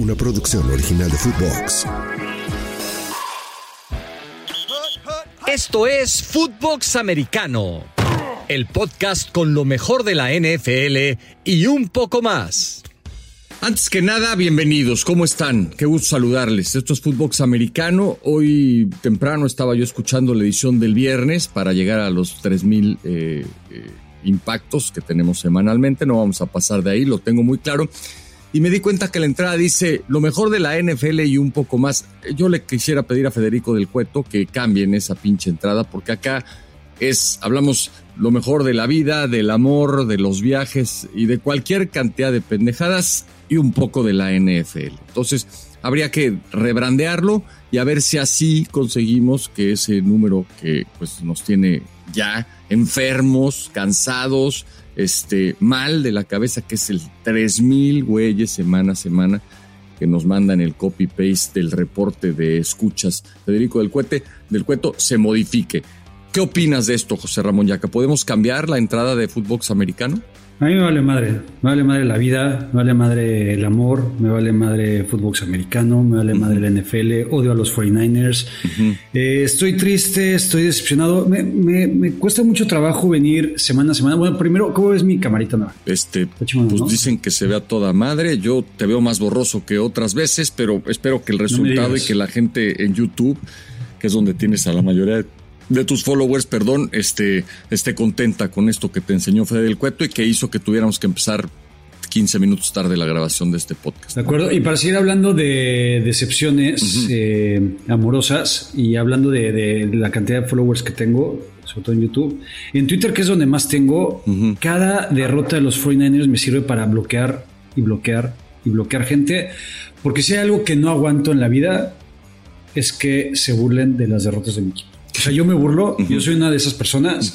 una producción original de Footbox. Esto es Footbox Americano, el podcast con lo mejor de la NFL y un poco más. Antes que nada, bienvenidos. ¿Cómo están? Qué gusto saludarles. Esto es Footbox Americano. Hoy temprano estaba yo escuchando la edición del viernes para llegar a los 3000 eh, eh, impactos que tenemos semanalmente. No vamos a pasar de ahí, lo tengo muy claro. Y me di cuenta que la entrada dice lo mejor de la NFL y un poco más. Yo le quisiera pedir a Federico del Cueto que cambien esa pinche entrada porque acá es, hablamos lo mejor de la vida, del amor, de los viajes y de cualquier cantidad de pendejadas y un poco de la NFL. Entonces, habría que rebrandearlo y a ver si así conseguimos que ese número que pues nos tiene ya enfermos, cansados, este, mal de la cabeza, que es el 3000 güeyes semana a semana que nos mandan el copy-paste del reporte de escuchas Federico del Cuete, del Cueto, se modifique. ¿Qué opinas de esto, José Ramón Yaca? ¿Podemos cambiar la entrada de Footbox americano? A mí me vale madre, me vale madre la vida, me vale madre el amor, me vale madre fútbol americano, me vale madre la NFL, odio a los 49ers. Eh, estoy triste, estoy decepcionado, me, cuesta mucho trabajo venir semana a semana. Bueno, primero, ¿cómo ves mi camarita nueva? Este, pues dicen que se vea toda madre, yo te veo más borroso que otras veces, pero espero que el resultado y que la gente en YouTube, que es donde tienes a la mayoría de de tus followers, perdón, este, esté contenta con esto que te enseñó Fede del Cueto y que hizo que tuviéramos que empezar 15 minutos tarde la grabación de este podcast. De acuerdo, y para seguir hablando de decepciones eh, amorosas y hablando de, la cantidad de followers que tengo, sobre todo en YouTube, en Twitter, que es donde más tengo, cada derrota de los 49ers me sirve para bloquear y bloquear y bloquear gente, porque si hay algo que no aguanto en la vida, es que se burlen de las derrotas de mi equipo. O sea, yo me burlo, yo soy una de esas personas,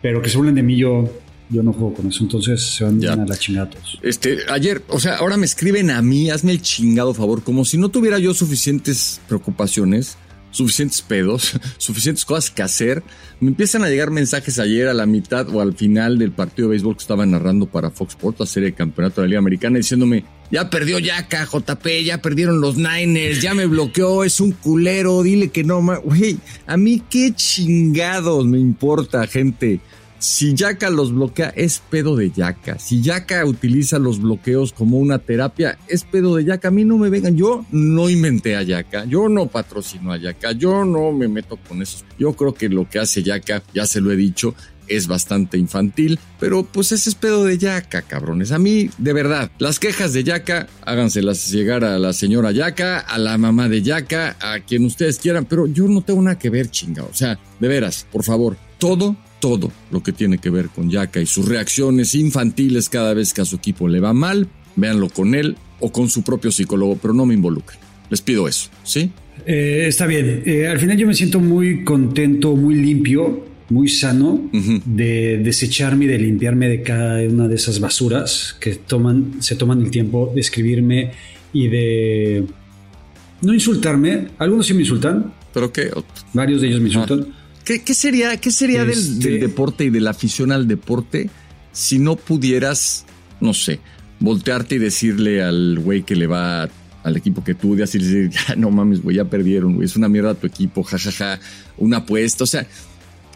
pero que se burlen de mí, yo, yo no juego con eso. Entonces se van a la chingada todos. Este, ayer, o sea, ahora me escriben a mí, hazme el chingado favor, como si no tuviera yo suficientes preocupaciones suficientes pedos, suficientes cosas que hacer. Me empiezan a llegar mensajes ayer a la mitad o al final del partido de béisbol que estaba narrando para Fox Sports, la serie de campeonato de la Liga Americana, diciéndome, ya perdió Yaka, JP, ya perdieron los Niners, ya me bloqueó, es un culero, dile que no, güey, a mí qué chingados me importa, gente. Si Yaka los bloquea, es pedo de Yaka. Si Yaka utiliza los bloqueos como una terapia, es pedo de Yaka. A mí no me vengan. Yo no inventé a Yaka. Yo no patrocino a Yaka. Yo no me meto con eso. Yo creo que lo que hace Yaka, ya se lo he dicho, es bastante infantil, pero pues ese es pedo de Yaka, cabrones. A mí, de verdad, las quejas de Yaka, háganselas llegar a la señora Yaka, a la mamá de Yaka, a quien ustedes quieran, pero yo no tengo nada que ver, chinga. O sea, de veras, por favor, todo todo lo que tiene que ver con Yaka y sus reacciones infantiles cada vez que a su equipo le va mal, véanlo con él o con su propio psicólogo, pero no me involucren. Les pido eso, ¿sí? Eh, está bien. Eh, al final yo me siento muy contento, muy limpio, muy sano de desecharme y de limpiarme de cada una de esas basuras que toman, se toman el tiempo de escribirme y de no insultarme. Algunos sí me insultan. ¿Pero qué? Varios de ellos me insultan. ¿Qué, sería, qué sería del, este deporte y de la afición al deporte si no pudieras, no sé, voltearte y decirle al güey que le va al equipo que tú, odias y decir, ya no mames, güey, ya perdieron, güey, es una mierda tu equipo, jajaja, una apuesta, o sea,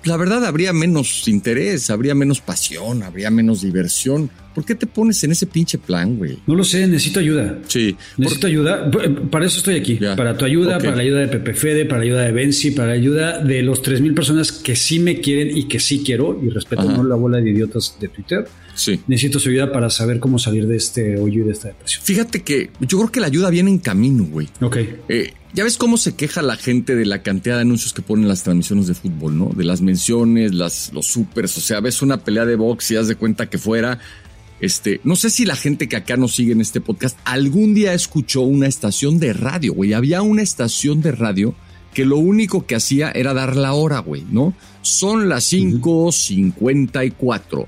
la verdad habría menos interés, habría menos pasión, habría menos diversión. ¿Por qué te pones en ese pinche plan, güey? No lo sé, necesito ayuda. Sí. Necesito ayuda. Para eso estoy aquí. Para tu ayuda, para la ayuda de Pepe Fede, para la ayuda de Benzi, para la ayuda de los 3.000 personas que sí me quieren y que sí quiero y respeto no la bola de idiotas de Twitter. Sí. Necesito su ayuda para saber cómo salir de este hoyo y de esta depresión. Fíjate que yo creo que la ayuda viene en camino, güey. Ok. Eh, ya ves cómo se queja la gente de la cantidad de anuncios que ponen las transmisiones de fútbol, ¿no? De las menciones, las, los supers, o sea, ves una pelea de box y haz de cuenta que fuera. Este, no sé si la gente que acá nos sigue en este podcast algún día escuchó una estación de radio, güey. Había una estación de radio que lo único que hacía era dar la hora, güey, ¿no? Son las 5.54.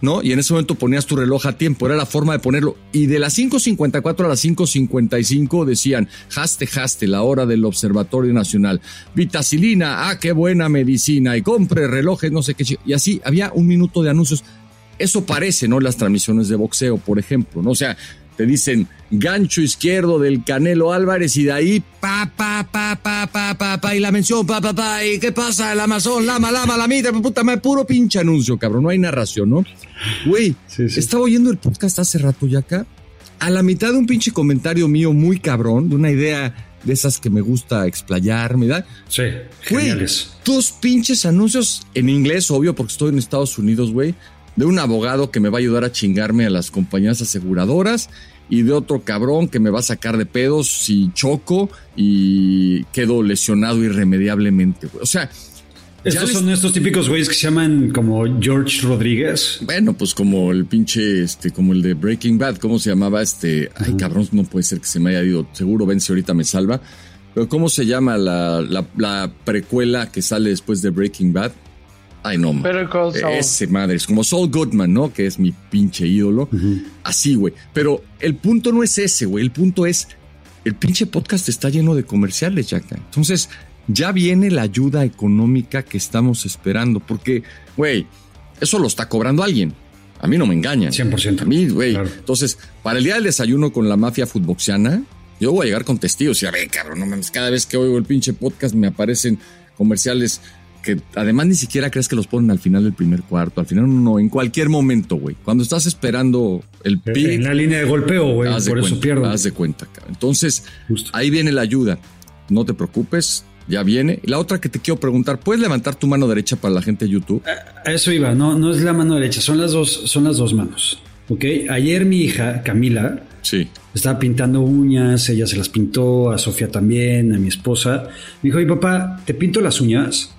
¿no? Y en ese momento ponías tu reloj a tiempo, era la forma de ponerlo. Y de las 5.54 a las 5.55 decían, haste, haste, la hora del Observatorio Nacional. Vitacilina, ah, qué buena medicina. Y compre relojes, no sé qué. Y así había un minuto de anuncios. Eso parece, ¿no? Las transmisiones de boxeo, por ejemplo, ¿no? O sea, te dicen gancho izquierdo del Canelo Álvarez y de ahí pa, pa, pa, pa, pa, pa, pa, y la mención, pa, pa, pa, y qué pasa, el Amazon, lama, lama, la mitra, puta madre, puro pinche anuncio, cabrón, no hay narración, ¿no? Güey, estaba oyendo el podcast hace rato ya acá, a la mitad de un pinche comentario mío muy cabrón, de una idea de esas que me gusta explayar, ¿verdad? Sí, geniales. dos pinches anuncios en inglés, obvio, porque estoy en Estados Unidos, güey de un abogado que me va a ayudar a chingarme a las compañías aseguradoras y de otro cabrón que me va a sacar de pedos si choco y quedo lesionado irremediablemente. O sea, estos son estos típicos güeyes que se llaman como George Rodríguez. Bueno, pues como el pinche, este, como el de Breaking Bad, ¿cómo se llamaba? Este, ay cabrón, no puede ser que se me haya ido. Seguro Vence ahorita me salva. Pero ¿cómo se llama la, la precuela que sale después de Breaking Bad? Ay, no, Ese madre, es como Saul Goodman, ¿no? Que es mi pinche ídolo. Así, güey. Pero el punto no es ese, güey. El punto es, el pinche podcast está lleno de comerciales, Jack. Entonces, ya viene la ayuda económica que estamos esperando. Porque, güey, eso lo está cobrando alguien. A mí no me engañan. 100%. A mí, güey. Entonces, para el día del desayuno con la mafia futboxiana, yo voy a llegar con testigos y a ver, cabrón, no mames, cada vez que oigo el pinche podcast me aparecen comerciales que además ni siquiera crees que los ponen al final del primer cuarto, al final no, en cualquier momento, güey. Cuando estás esperando el pick. En la línea de golpeo, güey, por eso pierdo. Haz de cuenta, cabrón. Entonces, ahí viene la ayuda. No te preocupes, ya viene. La otra que te quiero preguntar, ¿puedes levantar tu mano derecha para la gente de YouTube? A eso iba, no, no es la mano derecha, son las dos, son las dos manos. ¿Ok? Ayer mi hija, Camila, sí. estaba pintando uñas, ella se las pintó, a Sofía también, a mi esposa. Me dijo, y papá, ¿te pinto las uñas?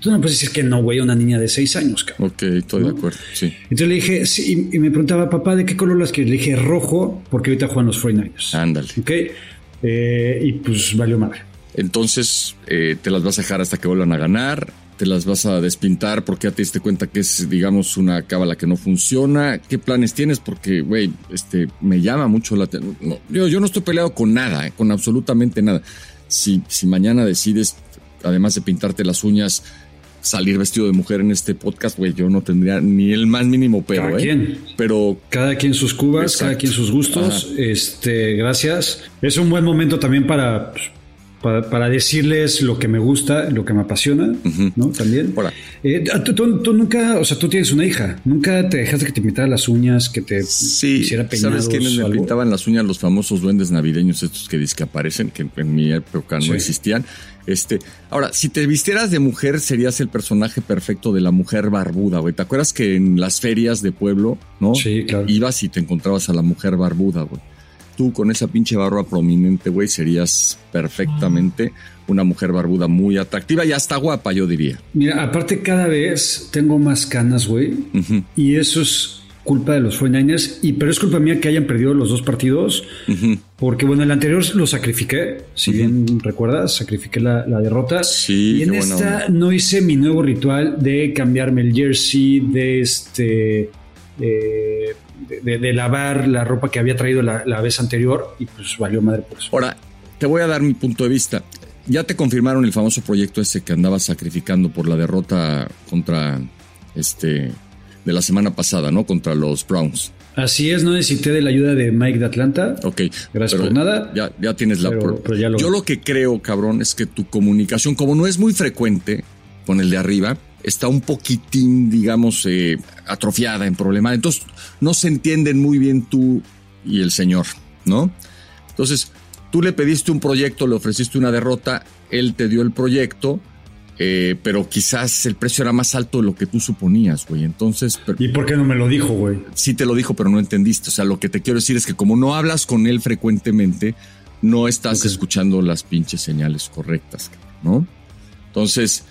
Tú no puedes decir que no, güey, una niña de seis años, cabrón. Ok, estoy de acuerdo, sí. Entonces le dije, sí, y me preguntaba, papá, ¿de qué color las que Le dije, rojo, porque ahorita juegan los 49ers. Ándale. Ok, eh, y pues valió madre. Entonces, eh, te las vas a dejar hasta que vuelvan a ganar, te las vas a despintar porque ya te diste cuenta que es, digamos, una cábala que no funciona. ¿Qué planes tienes? Porque, güey, este, me llama mucho la atención. yo, yo, no estoy peleado con nada, eh, con absolutamente nada. Si, si mañana decides además de pintarte las uñas, salir vestido de mujer en este podcast, güey, yo no tendría ni el más mínimo pero, cada ¿eh? Quien. Pero cada quien sus cubas, cada quien sus gustos. Este, gracias. Es un buen momento también para pues, para, decirles lo que me gusta, lo que me apasiona, ¿no? También. Eh, tú, nunca, o sea, tú tienes una hija, nunca te dejaste que te pintara las uñas, que te sí, hiciera peinados. ¿Sabes quiénes me pintaban las uñas? Los famosos duendes navideños estos que que aparecen, que en mi época no existían. Este, ahora, si te vistieras de mujer, serías el personaje perfecto de la mujer barbuda, güey. ¿Te acuerdas que en las ferias de pueblo, no? Sí, claro. Ibas y te encontrabas a la mujer barbuda, güey tú con esa pinche barba prominente, güey, serías perfectamente una mujer barbuda muy atractiva y hasta guapa, yo diría. Mira, aparte cada vez tengo más canas, güey, y eso es culpa de los 49ers, y, pero es culpa mía que hayan perdido los dos partidos, porque bueno, el anterior lo sacrifiqué, si bien recuerdas, sacrifiqué la, derrota, sí, y en esta no hice mi nuevo ritual de cambiarme el jersey, de este... Eh, de, lavar la ropa que había traído la, vez anterior y pues valió madre por eso. Ahora, te voy a dar mi punto de vista. Ya te confirmaron el famoso proyecto ese que andabas sacrificando por la derrota contra este de la semana pasada, ¿no? Contra los Browns. Así es, no necesité de la ayuda de Mike de Atlanta. Ok. Gracias por nada. Ya, ya tienes la... Yo lo que creo, cabrón, es que tu comunicación, como no es muy frecuente con el de arriba, está un poquitín, digamos, eh, atrofiada, en problema. Entonces, no se entienden muy bien tú y el señor, ¿no? Entonces, tú le pediste un proyecto, le ofreciste una derrota, él te dio el proyecto, eh, pero quizás el precio era más alto de lo que tú suponías, güey. Entonces. ¿Y por qué no me lo dijo, güey? Sí te lo dijo, pero no entendiste. O sea, lo que te quiero decir es que como no hablas con él frecuentemente, no estás escuchando las pinches señales correctas, ¿no? Entonces,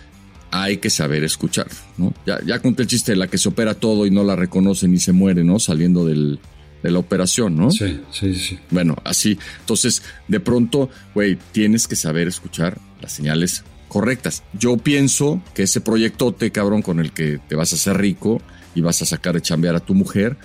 hay que saber escuchar, ¿no? Ya, ya conté el chiste de la que se opera todo y no la reconoce ni se muere, ¿no? Saliendo del, de la operación, ¿no? Sí, sí, sí. Bueno, así. Entonces, de pronto, güey, tienes que saber escuchar las señales correctas. Yo pienso que ese proyectote, cabrón, con el que te vas a hacer rico y vas a sacar de chambear a tu mujer,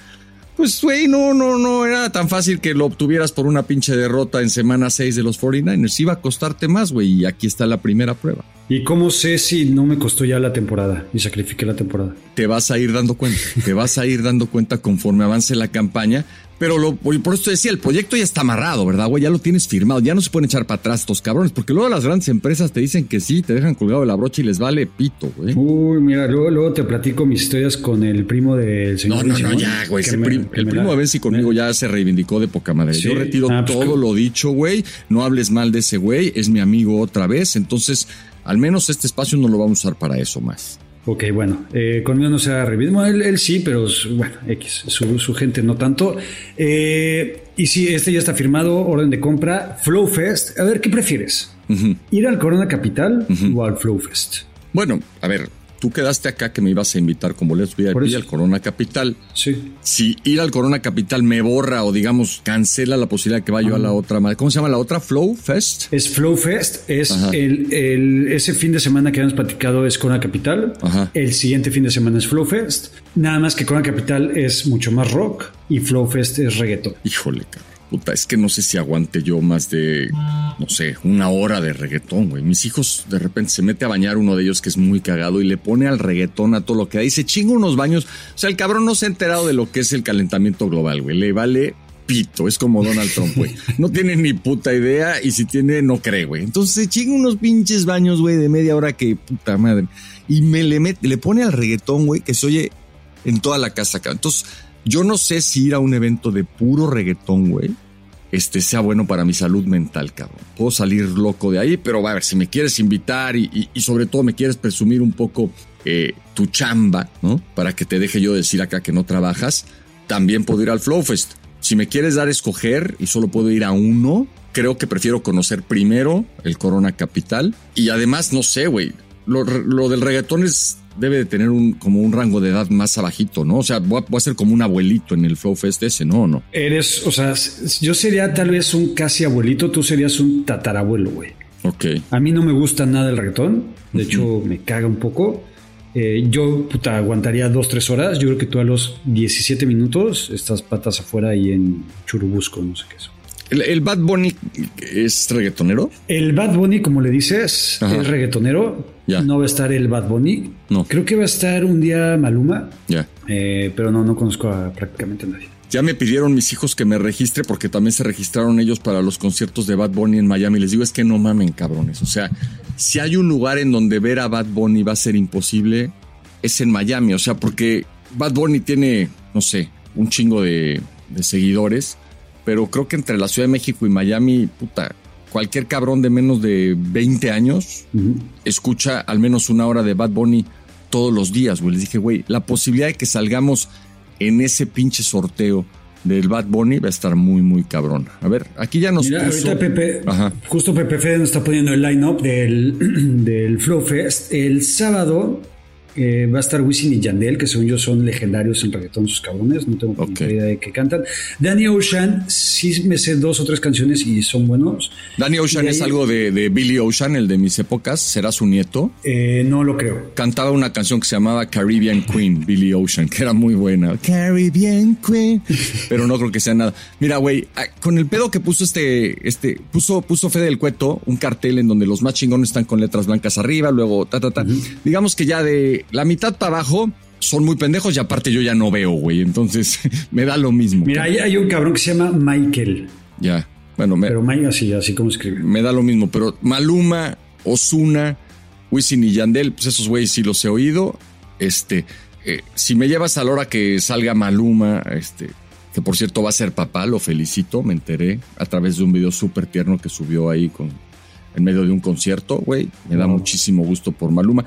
pues, güey, no, no, no era tan fácil que lo obtuvieras por una pinche derrota en semana 6 de los 49ers. Iba a costarte más, güey, y aquí está la primera prueba. ¿Y cómo sé si no me costó ya la temporada y sacrifiqué la temporada? Te vas a ir dando cuenta, te vas a ir dando cuenta conforme avance la campaña, Pero lo, por eso te decía, el proyecto ya está amarrado, ¿verdad, güey? Ya lo tienes firmado, ya no se pueden echar para atrás estos cabrones, porque luego las grandes empresas te dicen que sí, te dejan colgado de la brocha y les vale pito, güey. Uy, mira, luego, luego te platico mis historias con el primo del señor. No, no, no, ya, güey. el primo de Benzi conmigo ya se reivindicó de poca madre. Yo retiro ah, pues todo lo dicho, güey. No hables mal de ese güey, es mi amigo otra vez, entonces al menos este espacio no lo vamos a usar para eso más. Ok, bueno, eh, conmigo no se ha revivido. Él, sí, pero bueno, X, su, gente no tanto. Eh, y sí, este ya está firmado, orden de compra, Flowfest. A ver, ¿qué prefieres? ¿Ir al Corona Capital o al Flowfest? Bueno, a ver, tú quedaste acá que me ibas a invitar como les voy a al Corona Capital. Sí. Si ir al Corona Capital me borra o digamos cancela la posibilidad de que vaya yo a la otra. ¿Cómo se llama la otra? Flow Fest. Es Flow Fest. Es el, ese fin de semana que habíamos platicado es Corona Capital. El siguiente fin de semana es Flow Fest. Nada más que Corona Capital es mucho más rock y Flow Fest es reggaeton. Híjole, cabrón. Puta, es que no sé si aguante yo más de, no sé, una hora de reggaetón, güey. Mis hijos de repente se mete a bañar uno de ellos que es muy cagado y le pone al reggaetón a todo lo que da. Dice, chingo unos baños. O sea, el cabrón no se ha enterado de lo que es el calentamiento global, güey. Le vale pito. Es como Donald Trump, güey. No tiene ni puta idea y si tiene, no cree, güey. Entonces, chingo unos pinches baños, güey, de media hora que puta madre. Y me le, mete, le pone al reggaetón, güey, que se oye en toda la casa acá. Entonces, yo no sé si ir a un evento de puro reggaetón, güey, este sea bueno para mi salud mental, cabrón. Puedo salir loco de ahí, pero a ver, si me quieres invitar y, sobre todo me quieres presumir un poco eh, tu chamba, ¿no? Para que te deje yo decir acá que no trabajas, también puedo ir al Flowfest. Si me quieres dar a escoger y solo puedo ir a uno, creo que prefiero conocer primero el Corona Capital. Y además, no sé, güey, lo, lo del reggaetón es debe de tener un, como un rango de edad más abajito, ¿no? O sea, voy a, ser como un abuelito en el Flow Fest ese, ¿no? ¿no? Eres, o sea, yo sería tal vez un casi abuelito, tú serías un tatarabuelo, güey. Ok. A mí no me gusta nada el reggaetón, de hecho me caga un poco. Eh, yo, puta, aguantaría dos, tres horas. Yo creo que tú a los 17 minutos estás patas afuera y en Churubusco, no sé qué es. ¿El, Bad Bunny es reggaetonero? El Bad Bunny, como le dices, es reggaetonero. No va a estar el Bad Bunny. No. Creo que va a estar un día Maluma. Ya. Eh, pero no, no conozco a prácticamente nadie. Ya me pidieron mis hijos que me registre porque también se registraron ellos para los conciertos de Bad Bunny en Miami. Les digo, es que no mamen, cabrones. O sea, si hay un lugar en donde ver a Bad Bunny va a ser imposible, es en Miami. O sea, porque Bad Bunny tiene, no sé, un chingo de, de seguidores pero creo que entre la Ciudad de México y Miami, puta, cualquier cabrón de menos de 20 años escucha al menos una hora de Bad Bunny todos los días, güey. Les dije, güey, la posibilidad de que salgamos en ese pinche sorteo del Bad Bunny va a estar muy, muy cabrón. A ver, aquí ya nos Mira, ahorita Pepe, justo Pepe Fede nos está poniendo el line-up del, del Flow Fest. El sábado eh, va a estar Wisin y Yandel, que según yo son legendarios en reggaetón sus cabrones, no tengo ni idea de qué cantan. Danny Ocean, sí me sé dos o tres canciones y son buenos. Danny Ocean es algo de, de, Billy Ocean, el de mis épocas, ¿será su nieto? Eh, no lo creo. Cantaba una canción que se llamaba Caribbean Queen, Billy Ocean, que era muy buena. Caribbean Queen, pero no creo que sea nada. Mira, güey, ah, con el pedo que puso este, este, puso, puso Fede del Cueto un cartel en donde los más chingones están con letras blancas arriba, luego ta, ta, ta. Digamos que ya de la mitad para abajo son muy pendejos y aparte yo ya no veo, güey. Entonces me da lo mismo. Mira, hay, un cabrón que se llama Michael. Ya. Bueno, me, pero Mike así, así como escribe. Me da lo mismo, pero Maluma, Osuna, Wisin y Yandel, pues esos güeyes sí los he oído. Este, eh, si me llevas a la hora que salga Maluma, este, que por cierto va a ser papá, lo felicito, me enteré a través de un video súper tierno que subió ahí con, en medio de un concierto, güey. Me da muchísimo gusto por Maluma.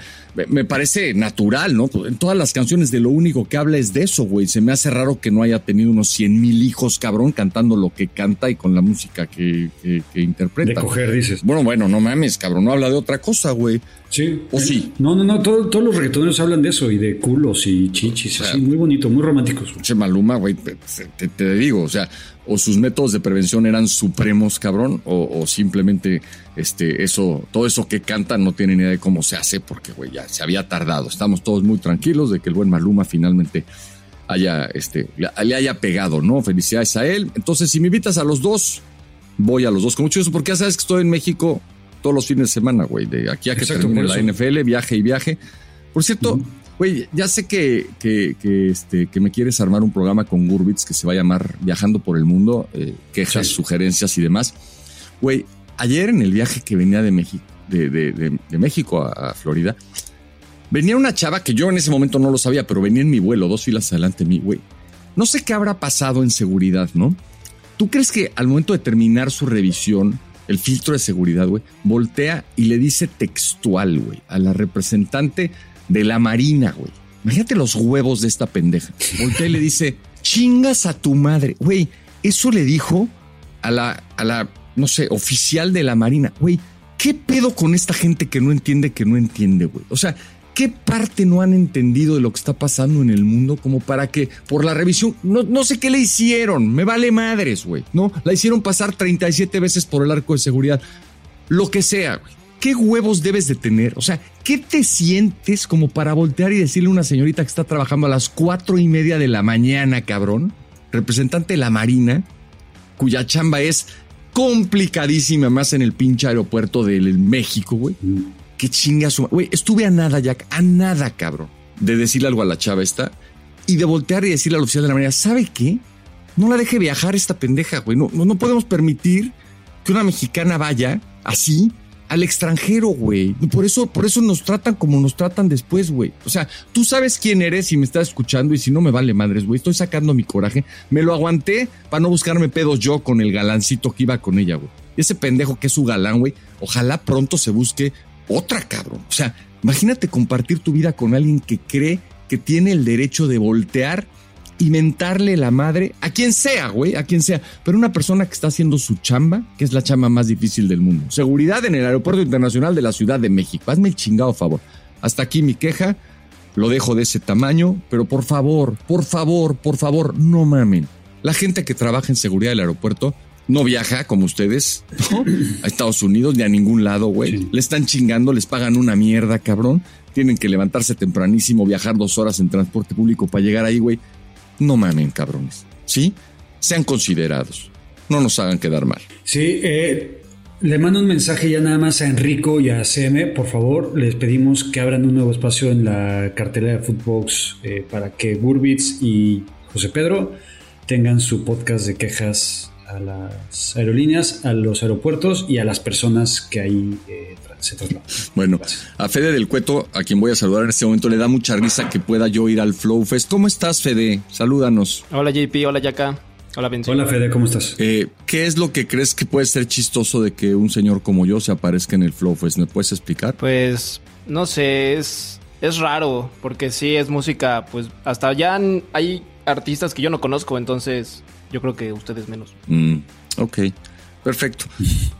Me, parece natural, ¿no? En todas las canciones de lo único que habla es de eso, güey. Se me hace raro que no haya tenido unos 100 mil hijos, cabrón, cantando lo que canta y con la música que, interpreta. De coger, dices. Bueno, bueno, no mames, cabrón. No habla de otra cosa, güey. Sí. ¿O sí? No, no, no. todos los reggaetoneros hablan de eso y de culos y chichis. así, muy bonito, muy románticos. Che, Maluma, güey, te, te digo, o sea, o sus métodos de prevención eran supremos, cabrón, o, simplemente este, eso, todo eso que cantan no tienen idea de cómo se hace, porque, güey, ya se había tardado. Estamos todos muy tranquilos de que el buen Maluma finalmente haya, este, le, haya pegado, ¿no? Felicidades a él. Entonces, si me invitas a los dos, voy a los dos con mucho gusto, porque ya sabes que estoy en México todos los fines de semana, güey, de aquí a que termine la NFL, viaje y viaje. Por cierto, Güey, ya sé que, que, este, que me quieres armar un programa con Gurbitz que se va a llamar Viajando por el Mundo, eh, quejas, sugerencias y demás. Güey, ayer en el viaje que venía de México, de, de, México a, Florida, venía una chava que yo en ese momento no lo sabía, pero venía en mi vuelo, dos filas adelante de mí, güey. No sé qué habrá pasado en seguridad, ¿no? ¿Tú crees que al momento de terminar su revisión, el filtro de seguridad, güey, voltea y le dice textual, güey, a la representante de la Marina, güey? Imagínate los huevos de esta pendeja. Voltea y le dice, chingas a tu madre. Güey, eso le dijo a la, a la, no sé, oficial de la Marina. Güey, ¿qué pedo con esta gente que no entiende que no entiende, güey? O sea, ¿Qué parte no han entendido de lo que está pasando en el mundo como para que por la revisión, no, no sé qué le hicieron, me vale madres, güey, ¿no? La hicieron pasar 37 veces por el arco de seguridad, lo que sea, güey. ¿Qué huevos debes de tener? O sea, ¿qué te sientes como para voltear y decirle a una señorita que está trabajando a las cuatro y media de la mañana, cabrón? Representante de la Marina, cuya chamba es complicadísima más en el pinche aeropuerto del México, güey que chinga su... Güey, estuve a nada, Jack, a nada, cabrón, de decirle algo a la chava esta y de voltear y decirle al oficial de la manera, ¿sabe qué? No la deje viajar esta pendeja, güey. No, no, podemos permitir que una mexicana vaya así al extranjero, güey. Por eso, por eso nos tratan como nos tratan después, güey. O sea, tú sabes quién eres y me estás escuchando y si no me vale madres, güey. Estoy sacando mi coraje. Me lo aguanté para no buscarme pedos yo con el galancito que iba con ella, güey. Ese pendejo que es su galán, güey. Ojalá pronto se busque otra, cabrón. O sea, imagínate compartir tu vida con alguien que cree que tiene el derecho de voltear y mentarle la madre a quien sea, güey, a quien sea, pero una persona que está haciendo su chamba, que es la chamba más difícil del mundo. Seguridad en el Aeropuerto Internacional de la Ciudad de México. Hazme el chingado favor. Hasta aquí mi queja. Lo dejo de ese tamaño, pero por favor, por favor, por favor, no mamen. La gente que trabaja en seguridad del aeropuerto no viaja como ustedes a Estados Unidos ni a ningún lado, güey. Le están chingando, les pagan una mierda, cabrón. Tienen que levantarse tempranísimo, viajar dos horas en transporte público para llegar ahí, güey. No mamen, cabrones. ¿Sí? Sean considerados. No nos hagan quedar mal. Sí, eh, le mando un mensaje ya nada más a Enrico y a CM. Por favor, les pedimos que abran un nuevo espacio en la cartelera de Footbox eh, para que Burbitz y José Pedro tengan su podcast de quejas a las aerolíneas, a los aeropuertos y a las personas que ahí eh, se. Bueno, a Fede del Cueto, a quien voy a saludar en este momento, le da mucha risa que pueda yo ir al Flow Fest. ¿Cómo estás, Fede? Salúdanos. Hola, JP. Hola, Yaka. Hola, Hola, Fede. ¿Cómo estás? Eh, ¿Qué es lo que crees que puede ser chistoso de que un señor como yo se aparezca en el Flow Fest? ¿Me puedes explicar? Pues, no sé, es, es raro, porque sí es música, pues hasta ya hay artistas que yo no conozco, entonces yo creo que ustedes menos. Mm, ok, perfecto.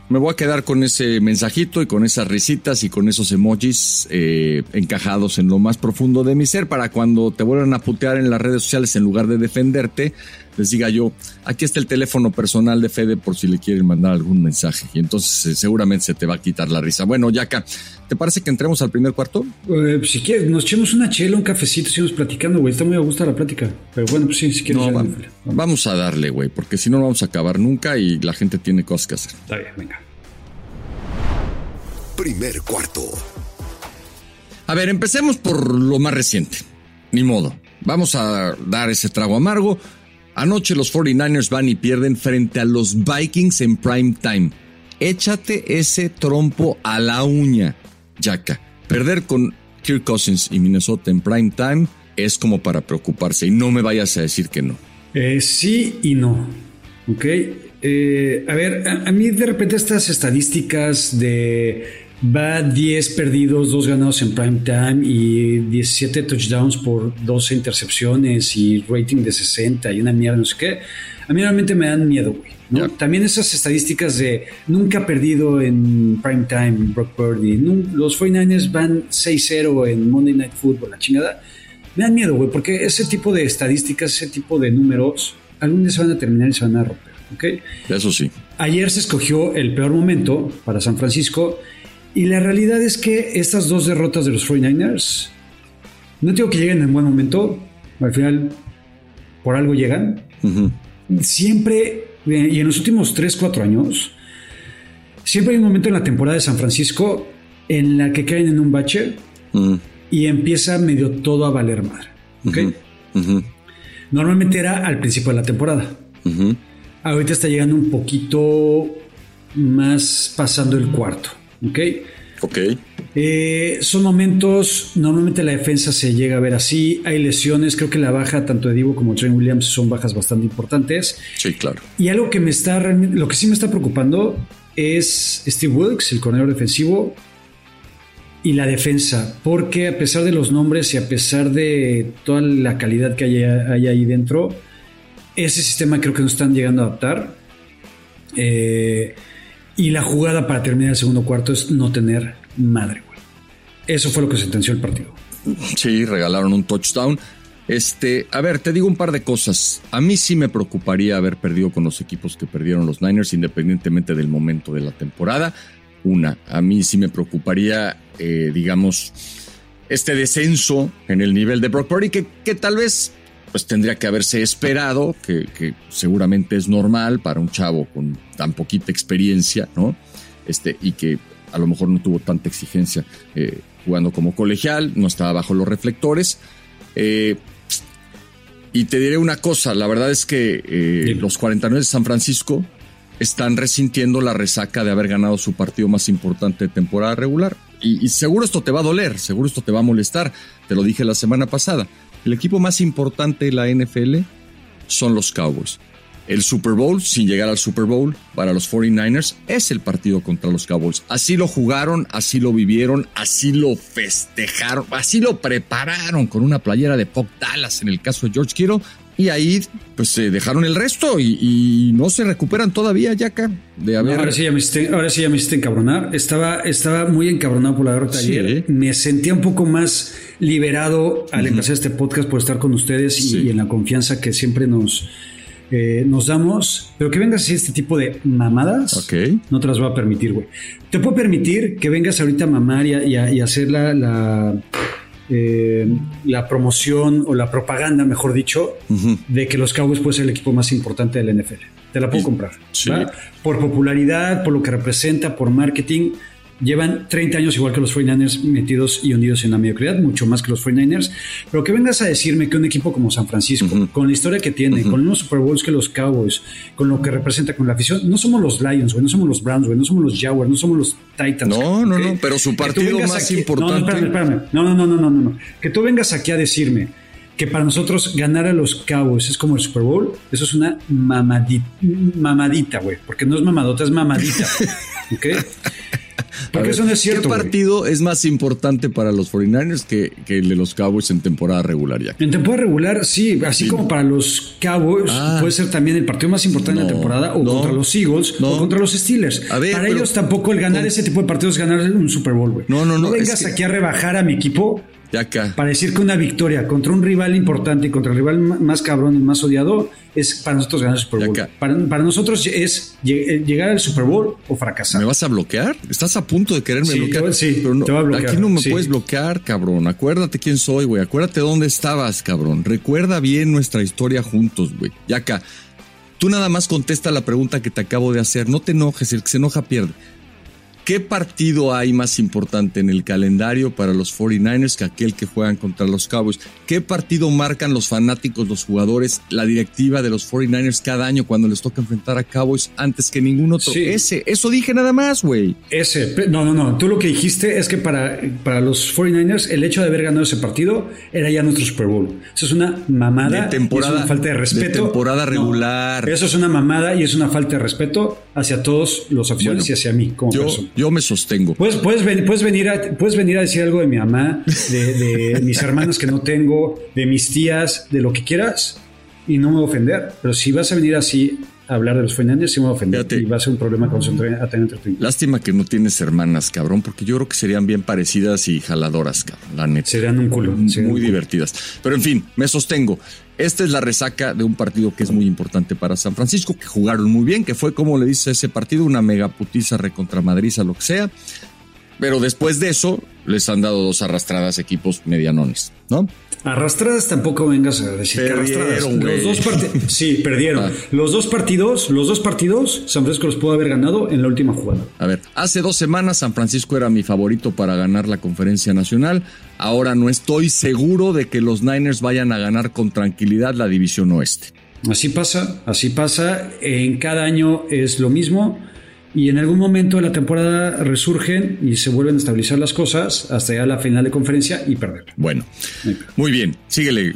Me voy a quedar con ese mensajito y con esas risitas y con esos emojis eh, encajados en lo más profundo de mi ser para cuando te vuelvan a putear en las redes sociales en lugar de defenderte, les diga yo, aquí está el teléfono personal de Fede por si le quieren mandar algún mensaje. Y entonces eh, seguramente se te va a quitar la risa. Bueno, Yaka, ¿te parece que entremos al primer cuarto? Eh, si quieres, nos echemos una chela, un cafecito, sigamos platicando, güey. Está muy a gusto la plática. Pero bueno, pues sí, si quieres. vamos a darle, güey, porque si no, no vamos a acabar nunca y la gente tiene cosas que hacer. Está bien, venga. Primer cuarto. A ver, empecemos por lo más reciente. Ni modo. Vamos a dar ese trago amargo. Anoche los 49ers van y pierden frente a los Vikings en prime time. Échate ese trompo a la uña, Yaka. Perder con Kirk Cousins y Minnesota en prime time es como para preocuparse y no me vayas a decir que no. Eh, sí y no. Ok. Eh, a ver, a mí de repente estas estadísticas de Va 10 perdidos, 2 ganados en prime time y 17 touchdowns por 12 intercepciones y rating de 60 y una mierda, no sé qué. A mí realmente me dan miedo, güey. ¿no? También esas estadísticas de nunca perdido en prime time, Brock Purdy. los 49ers van 6-0 en Monday Night Football, la chingada. Me dan miedo, güey, porque ese tipo de estadísticas, ese tipo de números, algún día se van a terminar y se van a romper, ¿ok? Eso sí. Ayer se escogió el peor momento para San Francisco y la realidad es que estas dos derrotas de los 49ers, no digo que lleguen en buen momento, al final por algo llegan. Siempre, y en los últimos 3, 4 años, siempre hay un momento en la temporada de San Francisco en la que caen en un bache y empieza medio todo a valer madre. Normalmente era al principio de la temporada. Ahorita está llegando un poquito más pasando el cuarto. ¿Ok? Ok. Eh, son momentos, normalmente la defensa se llega a ver así, hay lesiones, creo que la baja tanto de Divo como Trent Williams son bajas bastante importantes. Sí, claro. Y algo que me está lo que sí me está preocupando es Steve Wilkes, el corredor defensivo, y la defensa, porque a pesar de los nombres y a pesar de toda la calidad que hay, ahí dentro, ese sistema creo que no están llegando a adaptar. Eh, y la jugada para terminar el segundo cuarto es no tener madre, güey. Eso fue lo que sentenció el partido. Sí, regalaron un touchdown. Este, a ver, te digo un par de cosas. A mí sí me preocuparía haber perdido con los equipos que perdieron los Niners, independientemente del momento de la temporada. Una, a mí sí me preocuparía, eh, digamos, este descenso en el nivel de Brock Purdy, que, que tal vez pues tendría que haberse esperado, que, seguramente es normal para un chavo con tan poquita experiencia, ¿no? Este, y que a lo mejor no tuvo tanta exigencia eh, jugando como colegial, no estaba bajo los reflectores. Eh, y te diré una cosa, la verdad es que eh, los 49 de San Francisco están resintiendo la resaca de haber ganado su partido más importante de temporada regular. y seguro esto te va a doler, seguro esto te va a molestar, te lo dije la semana pasada. El equipo más importante de la NFL son los Cowboys. El Super Bowl, sin llegar al Super Bowl, para los 49ers es el partido contra los Cowboys. Así lo jugaron, así lo vivieron, así lo festejaron, así lo prepararon con una playera de Pop Dallas en el caso de George Kittle y ahí, pues se dejaron el resto y, no se recuperan todavía, Yaka. De haber... ahora, sí ya me hiciste, ahora sí ya me hiciste encabronar. Estaba, estaba muy encabronado por la derrota ayer. Me sentía un poco más liberado al empezar este podcast por estar con ustedes y, en la confianza que siempre nos, eh, nos damos. Pero que vengas a este tipo de mamadas, no te las voy a permitir, güey. Te puedo permitir que vengas ahorita a mamar y a, hacer la eh, la promoción o la propaganda, mejor dicho, de que los Cowboys puede ser el equipo más importante del NFL. Te la puedo comprar. Por popularidad, por lo que representa, por marketing llevan 30 años igual que los 49ers metidos y hundidos en la mediocridad, mucho más que los 49ers, pero que vengas a decirme que un equipo como San Francisco, con la historia que tiene, con los Super Bowls que los Cowboys, con lo que representa, con la afición, no somos los Lions, güey, no somos los Browns, güey, no somos los Jaguars, no somos los Titans. No, no, no, pero su partido más importante. No, espérame, espérame. No, no, no, no, no, no. Que tú vengas aquí a decirme que para nosotros ganar a los Cowboys es como el Super Bowl, eso es una mamadita, mamadita, güey, porque no es mamadota, es mamadita. ¿Ok? Porque eso no es cierto. ¿Qué partido es más importante para los 49ers que, el de los Cowboys en temporada regular ya? En temporada regular, sí, así como para los Cowboys ah. puede ser también el partido más importante de la temporada o contra los Eagles o contra los Steelers. para ellos tampoco el ganar ese tipo de partidos es ganar un Super Bowl, güey. No, no, no. No vengas aquí a rebajar a mi equipo para decir que una victoria contra un rival importante y contra el rival más cabrón y más odiado es para nosotros ganar el Super Bowl. Para, nosotros es eh, llegar al Super Bowl o fracasar. ¿Me vas a bloquear? Estás a punto de quererme bloquear. sí, te voy a bloquear. Aquí no me puedes bloquear, cabrón. Acuérdate quién soy, güey. Acuérdate dónde estabas, cabrón. Recuerda bien nuestra historia juntos, güey. Yaka, tú nada más contesta la pregunta que te acabo de hacer. No te enojes, el que se enoja pierde. ¿Qué partido hay más importante en el calendario para los 49ers que aquel que juegan contra los Cowboys? ¿Qué partido marcan los fanáticos, los jugadores, la directiva de los 49ers cada año cuando les toca enfrentar a Cowboys antes que ningún otro? Ese, eso dije nada más, güey. Ese, no, no, no. Tú lo que dijiste es que para, para los 49ers el hecho de haber ganado ese partido era ya nuestro Super Bowl. Eso es una mamada. De temporada, es una falta de respeto. De temporada regular. eso es una mamada y es una falta de respeto hacia todos los aficionados y hacia mí como persona. Yo me sostengo. Puedes, puedes, puedes, venir a, puedes venir a decir algo de mi mamá, de, mis hermanos que no tengo, de mis tías, de lo que quieras, y no me voy a ofender. Pero si vas a venir así hablar de los Fernández, sí me voy a ofender. y va a ser un problema con a tener entre tú Lástima que no tienes hermanas, cabrón, porque yo creo que serían bien parecidas y jaladoras, cabrón, la neta. Serían un culo. Muy divertidas. Pero en fin, me sostengo. Esta es la resaca de un partido que es muy importante para San Francisco, que jugaron muy bien, que fue, como le dice ese partido, una megaputiza recontra Madrid, a lo que sea. Pero después de eso, les han dado dos arrastradas equipos medianones, ¿no? Arrastradas tampoco vengas a decir que arrastradas. Los dos partidos. Sí, perdieron. Ah. Los dos partidos, los dos partidos, San Francisco los pudo haber ganado en la última jugada. A ver, hace dos semanas San Francisco era mi favorito para ganar la conferencia nacional. Ahora no estoy seguro de que los Niners vayan a ganar con tranquilidad la división oeste. Así pasa, así pasa. En cada año es lo mismo y en algún momento de la temporada resurgen y se vuelven a estabilizar las cosas hasta llegar a la final de conferencia y perder. Bueno, muy bien, síguele,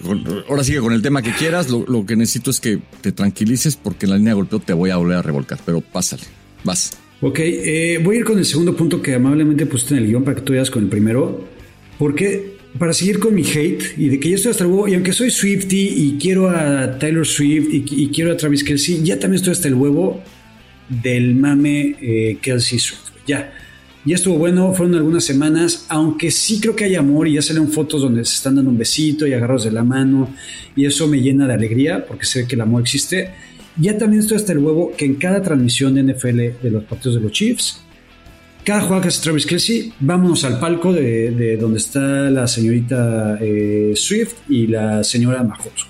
ahora sigue con el tema que quieras, lo, que necesito es que te tranquilices porque en la línea de golpeo te voy a volver a revolcar, pero pásale, vas. Ok, eh, voy a ir con el segundo punto que amablemente pusiste en el guion para que tú vayas con el primero, porque para seguir con mi hate y de que ya estoy hasta el huevo, y aunque soy Swifty y quiero a Taylor Swift y, y quiero a Travis Kelsey, ya también estoy hasta el huevo del mame eh, Kelsey Swift. Ya, ya estuvo bueno, fueron algunas semanas, aunque sí creo que hay amor y ya salen fotos donde se están dando un besito y agarros de la mano y eso me llena de alegría porque sé que el amor existe. Ya también estoy hasta el huevo que en cada transmisión de NFL de los partidos de los Chiefs, cada jugador que hace Travis Kelsey, vámonos al palco de, donde está la señorita eh, Swift y la señora Mahomes.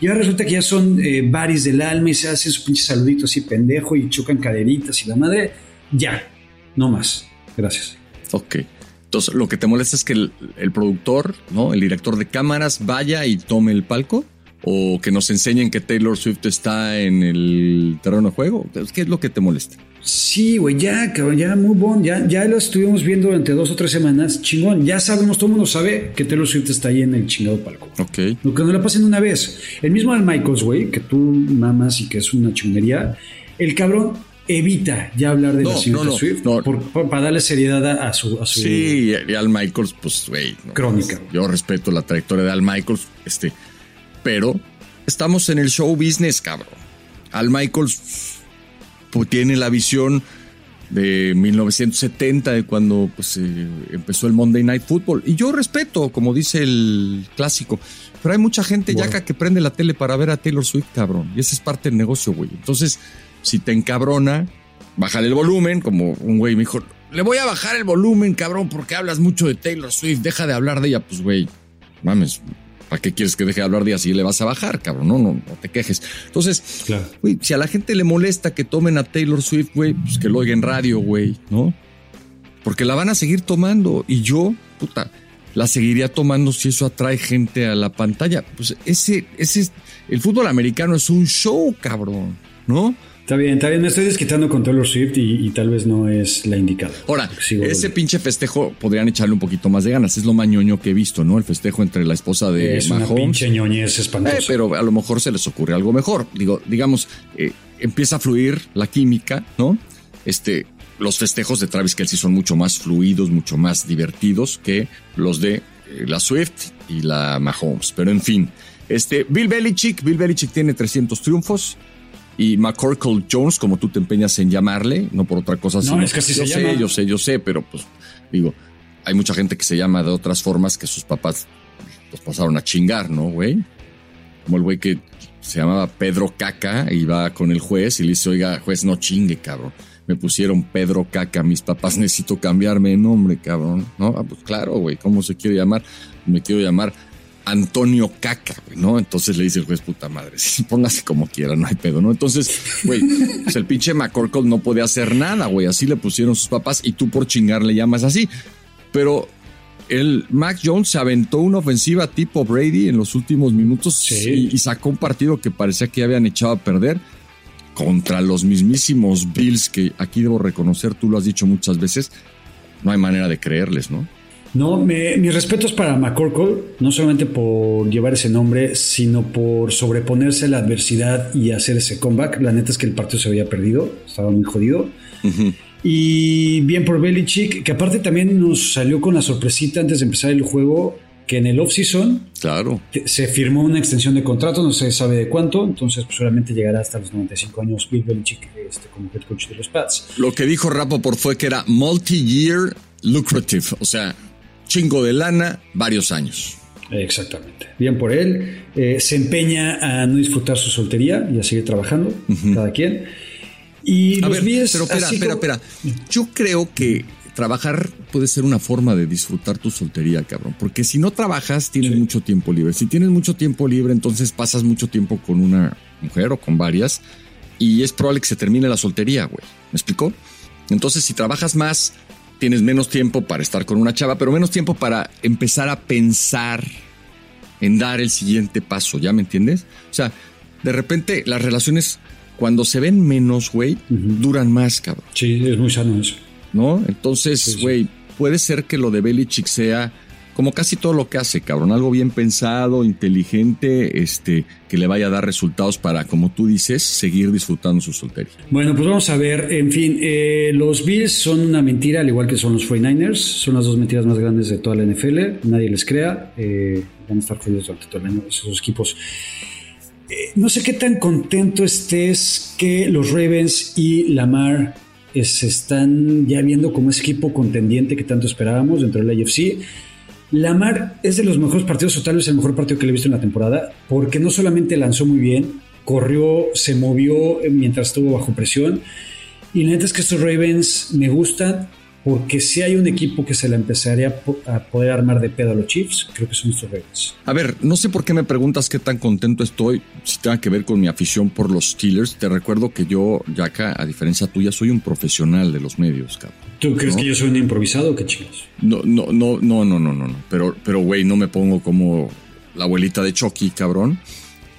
Y ahora resulta que ya son eh, baris del alma y se hacen su pinche saludito así pendejo y chocan caderitas y la madre. Ya, no más. Gracias. Ok. Entonces, lo que te molesta es que el, productor, ¿no? El director de cámaras vaya y tome el palco o que nos enseñen que Taylor Swift está en el terreno de juego. ¿Qué es lo que te molesta? Sí, güey, ya, cabrón, ya, muy bon. Ya, ya lo estuvimos viendo durante dos o tres semanas. Chingón, ya sabemos, todo el mundo sabe que Taylor Swift está ahí en el chingado palco. Ok. Lo que no la pasen una vez. El mismo Al Michaels, güey, que tú mamas y que es una chingonería. El cabrón evita ya hablar de la señora Swift para darle seriedad a su, a su. Sí, y Al Michaels, pues, güey. crónica. Pues, yo respeto la trayectoria de Al Michaels, este. Pero estamos en el show business, cabrón. Al Michaels tiene la visión de 1970, de cuando pues, eh, empezó el Monday Night Football. Y yo respeto, como dice el clásico, pero hay mucha gente ya que prende la tele para ver a Taylor Swift, cabrón. Y ese es parte del negocio, güey. Entonces, si te encabrona, bájale el volumen, como un güey me dijo, le voy a bajar el volumen, cabrón, porque hablas mucho de Taylor Swift, deja de hablar de ella. Pues, güey, mames, ¿Para qué quieres que deje de hablar de así? Le vas a bajar, cabrón. No, no, no te quejes. Entonces, güey, si a la gente le molesta que tomen a Taylor Swift, güey, pues que lo oiga en radio, güey, ¿no? Porque la van a seguir tomando. Y yo, puta, la seguiría tomando si eso atrae gente a la pantalla. Pues ese, ese, el fútbol americano es un show, cabrón, ¿no? Está bien, está bien. Me estoy desquitando con Taylor Swift y, tal vez no es la indicada. Ahora, ese pinche festejo podrían echarle un poquito más de ganas. Es lo más ñoño que he visto, ¿no? El festejo entre la esposa de es Mahomes. Una pinche ñoñez espantosa. Eh, pero a lo mejor se les ocurre algo mejor. Digo, digamos, eh, empieza a fluir la química, ¿no? Este, los festejos de Travis Kelsey son mucho más fluidos, mucho más divertidos que los de eh, la Swift y la Mahomes. Pero en fin, este, Bill Belichick, Bill Belichick tiene 300 triunfos y McCorkle Jones, como tú te empeñas en llamarle, no por otra cosa. No, es que así yo se sé, llama. Yo sé, yo sé, pero pues digo, hay mucha gente que se llama de otras formas que sus papás los pasaron a chingar, ¿no, güey? Como el güey que se llamaba Pedro Caca y va con el juez y le dice, oiga, juez, no chingue, cabrón. Me pusieron Pedro Caca, mis papás necesito cambiarme de nombre, cabrón. No, ah, pues claro, güey, ¿cómo se quiere llamar? Me quiero llamar Antonio Caca, ¿no? Entonces le dice el juez, puta madre, póngase como quiera, no hay pedo, ¿no? Entonces, güey, pues el pinche McCorkle no puede hacer nada, güey, así le pusieron sus papás y tú por chingar le llamas así. Pero el Mac Jones se aventó una ofensiva tipo Brady en los últimos minutos y, sacó un partido que parecía que ya habían echado a perder contra los mismísimos Bills, que aquí debo reconocer, tú lo has dicho muchas veces, no hay manera de creerles, ¿no? No, me, mis respetos para McCorkle, no solamente por llevar ese nombre, sino por sobreponerse a la adversidad y hacer ese comeback. La neta es que el partido se había perdido, estaba muy jodido. Y bien por Belichick, que aparte también nos salió con la sorpresita antes de empezar el juego, que en el off-season claro. se firmó una extensión de contrato, no se sabe de cuánto, entonces pues, solamente llegará hasta los 95 años Bill Belichick este, como head coach de los Pats. Lo que dijo por fue que era multi-year lucrative, o sea, chingo de lana, varios años. Exactamente. Bien por él. Eh, se empeña a no disfrutar su soltería y a seguir trabajando, cada quien. Y a ver, pero espera, espera, espera. Yo creo que trabajar puede ser una forma de disfrutar tu soltería, cabrón. Porque si no trabajas, tienes mucho tiempo libre. Si tienes mucho tiempo libre, entonces pasas mucho tiempo con una mujer o con varias. Y es probable que se termine la soltería, güey. ¿Me explicó? Entonces, si trabajas más, tienes menos tiempo para estar con una chava, pero menos tiempo para empezar a pensar en dar el siguiente paso. ¿Ya me entiendes? O sea, de repente las relaciones, cuando se ven menos, güey, duran más, cabrón. Sí, es muy sano eso. ¿no? Entonces, güey, puede ser que lo de Belichick sea como casi todo lo que hace, cabrón, algo bien pensado, inteligente, este, que le vaya a dar resultados para, como tú dices, seguir disfrutando su soltería. Bueno, pues vamos a ver, en fin, eh, los Bills son una mentira, al igual que son los 49ers, son las dos mentiras más grandes de toda la NFL, nadie les crea, eh, van a estar jodidos durante todo el año esos equipos. Eh, no sé qué tan contento estés que los Ravens y Lamar se están ya viendo como ese equipo contendiente que tanto esperábamos dentro de la AFC. Lamar es de los mejores partidos, o tal vez el mejor partido que le he visto en la temporada, porque no solamente lanzó muy bien, corrió, se movió mientras estuvo bajo presión. Y la neta es que estos Ravens me gustan porque si hay un equipo que se la empezaría a poder armar de pedo a los Chiefs, creo que son estos Ravens. A ver, no sé por qué me preguntas qué tan contento estoy, si tenga que ver con mi afición por los Steelers. Te recuerdo que yo, acá, a diferencia tuya, soy un profesional de los medios, cabrón. ¿Tú crees que yo soy un improvisado o qué chicos? No, no, no, no, no, no, no, no. Pero, pero, güey, no me pongo como la abuelita de Chucky, cabrón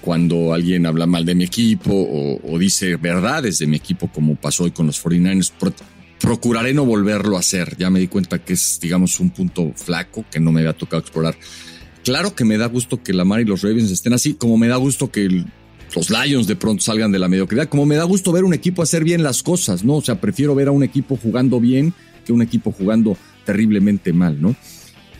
cuando alguien habla mal de mi equipo o, o, dice verdades de mi equipo, como pasó hoy con los 49ers procuraré no volverlo a hacer. Ya me di cuenta que es, digamos, un punto flaco que no me había tocado explorar. Claro que me da gusto que Lamar y los Ravens estén así, como me da gusto que los Lions de pronto salgan de la mediocridad, como me da gusto ver un equipo hacer bien las cosas, ¿no? O sea, prefiero ver a un equipo jugando bien que un equipo jugando terriblemente mal, ¿no?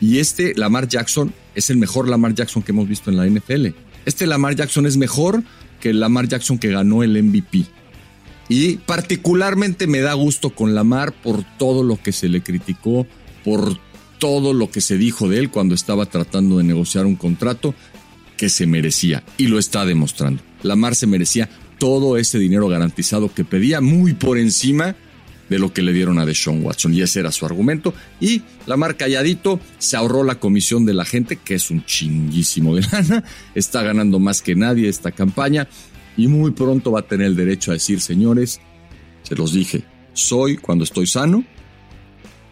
Y este Lamar Jackson es el mejor Lamar Jackson que hemos visto en la NFL. Este Lamar Jackson es mejor que el Lamar Jackson que ganó el MVP. Y particularmente me da gusto con Lamar por todo lo que se le criticó, por todo lo que se dijo de él cuando estaba tratando de negociar un contrato que se merecía y lo está demostrando. Lamar se merecía todo ese dinero garantizado que pedía muy por encima de lo que le dieron a Deshaun Watson. Y ese era su argumento. Y Lamar calladito se ahorró la comisión de la gente que es un chinguísimo de lana, está ganando más que nadie esta campaña y muy pronto va a tener el derecho a decir, señores, se los dije, soy cuando estoy sano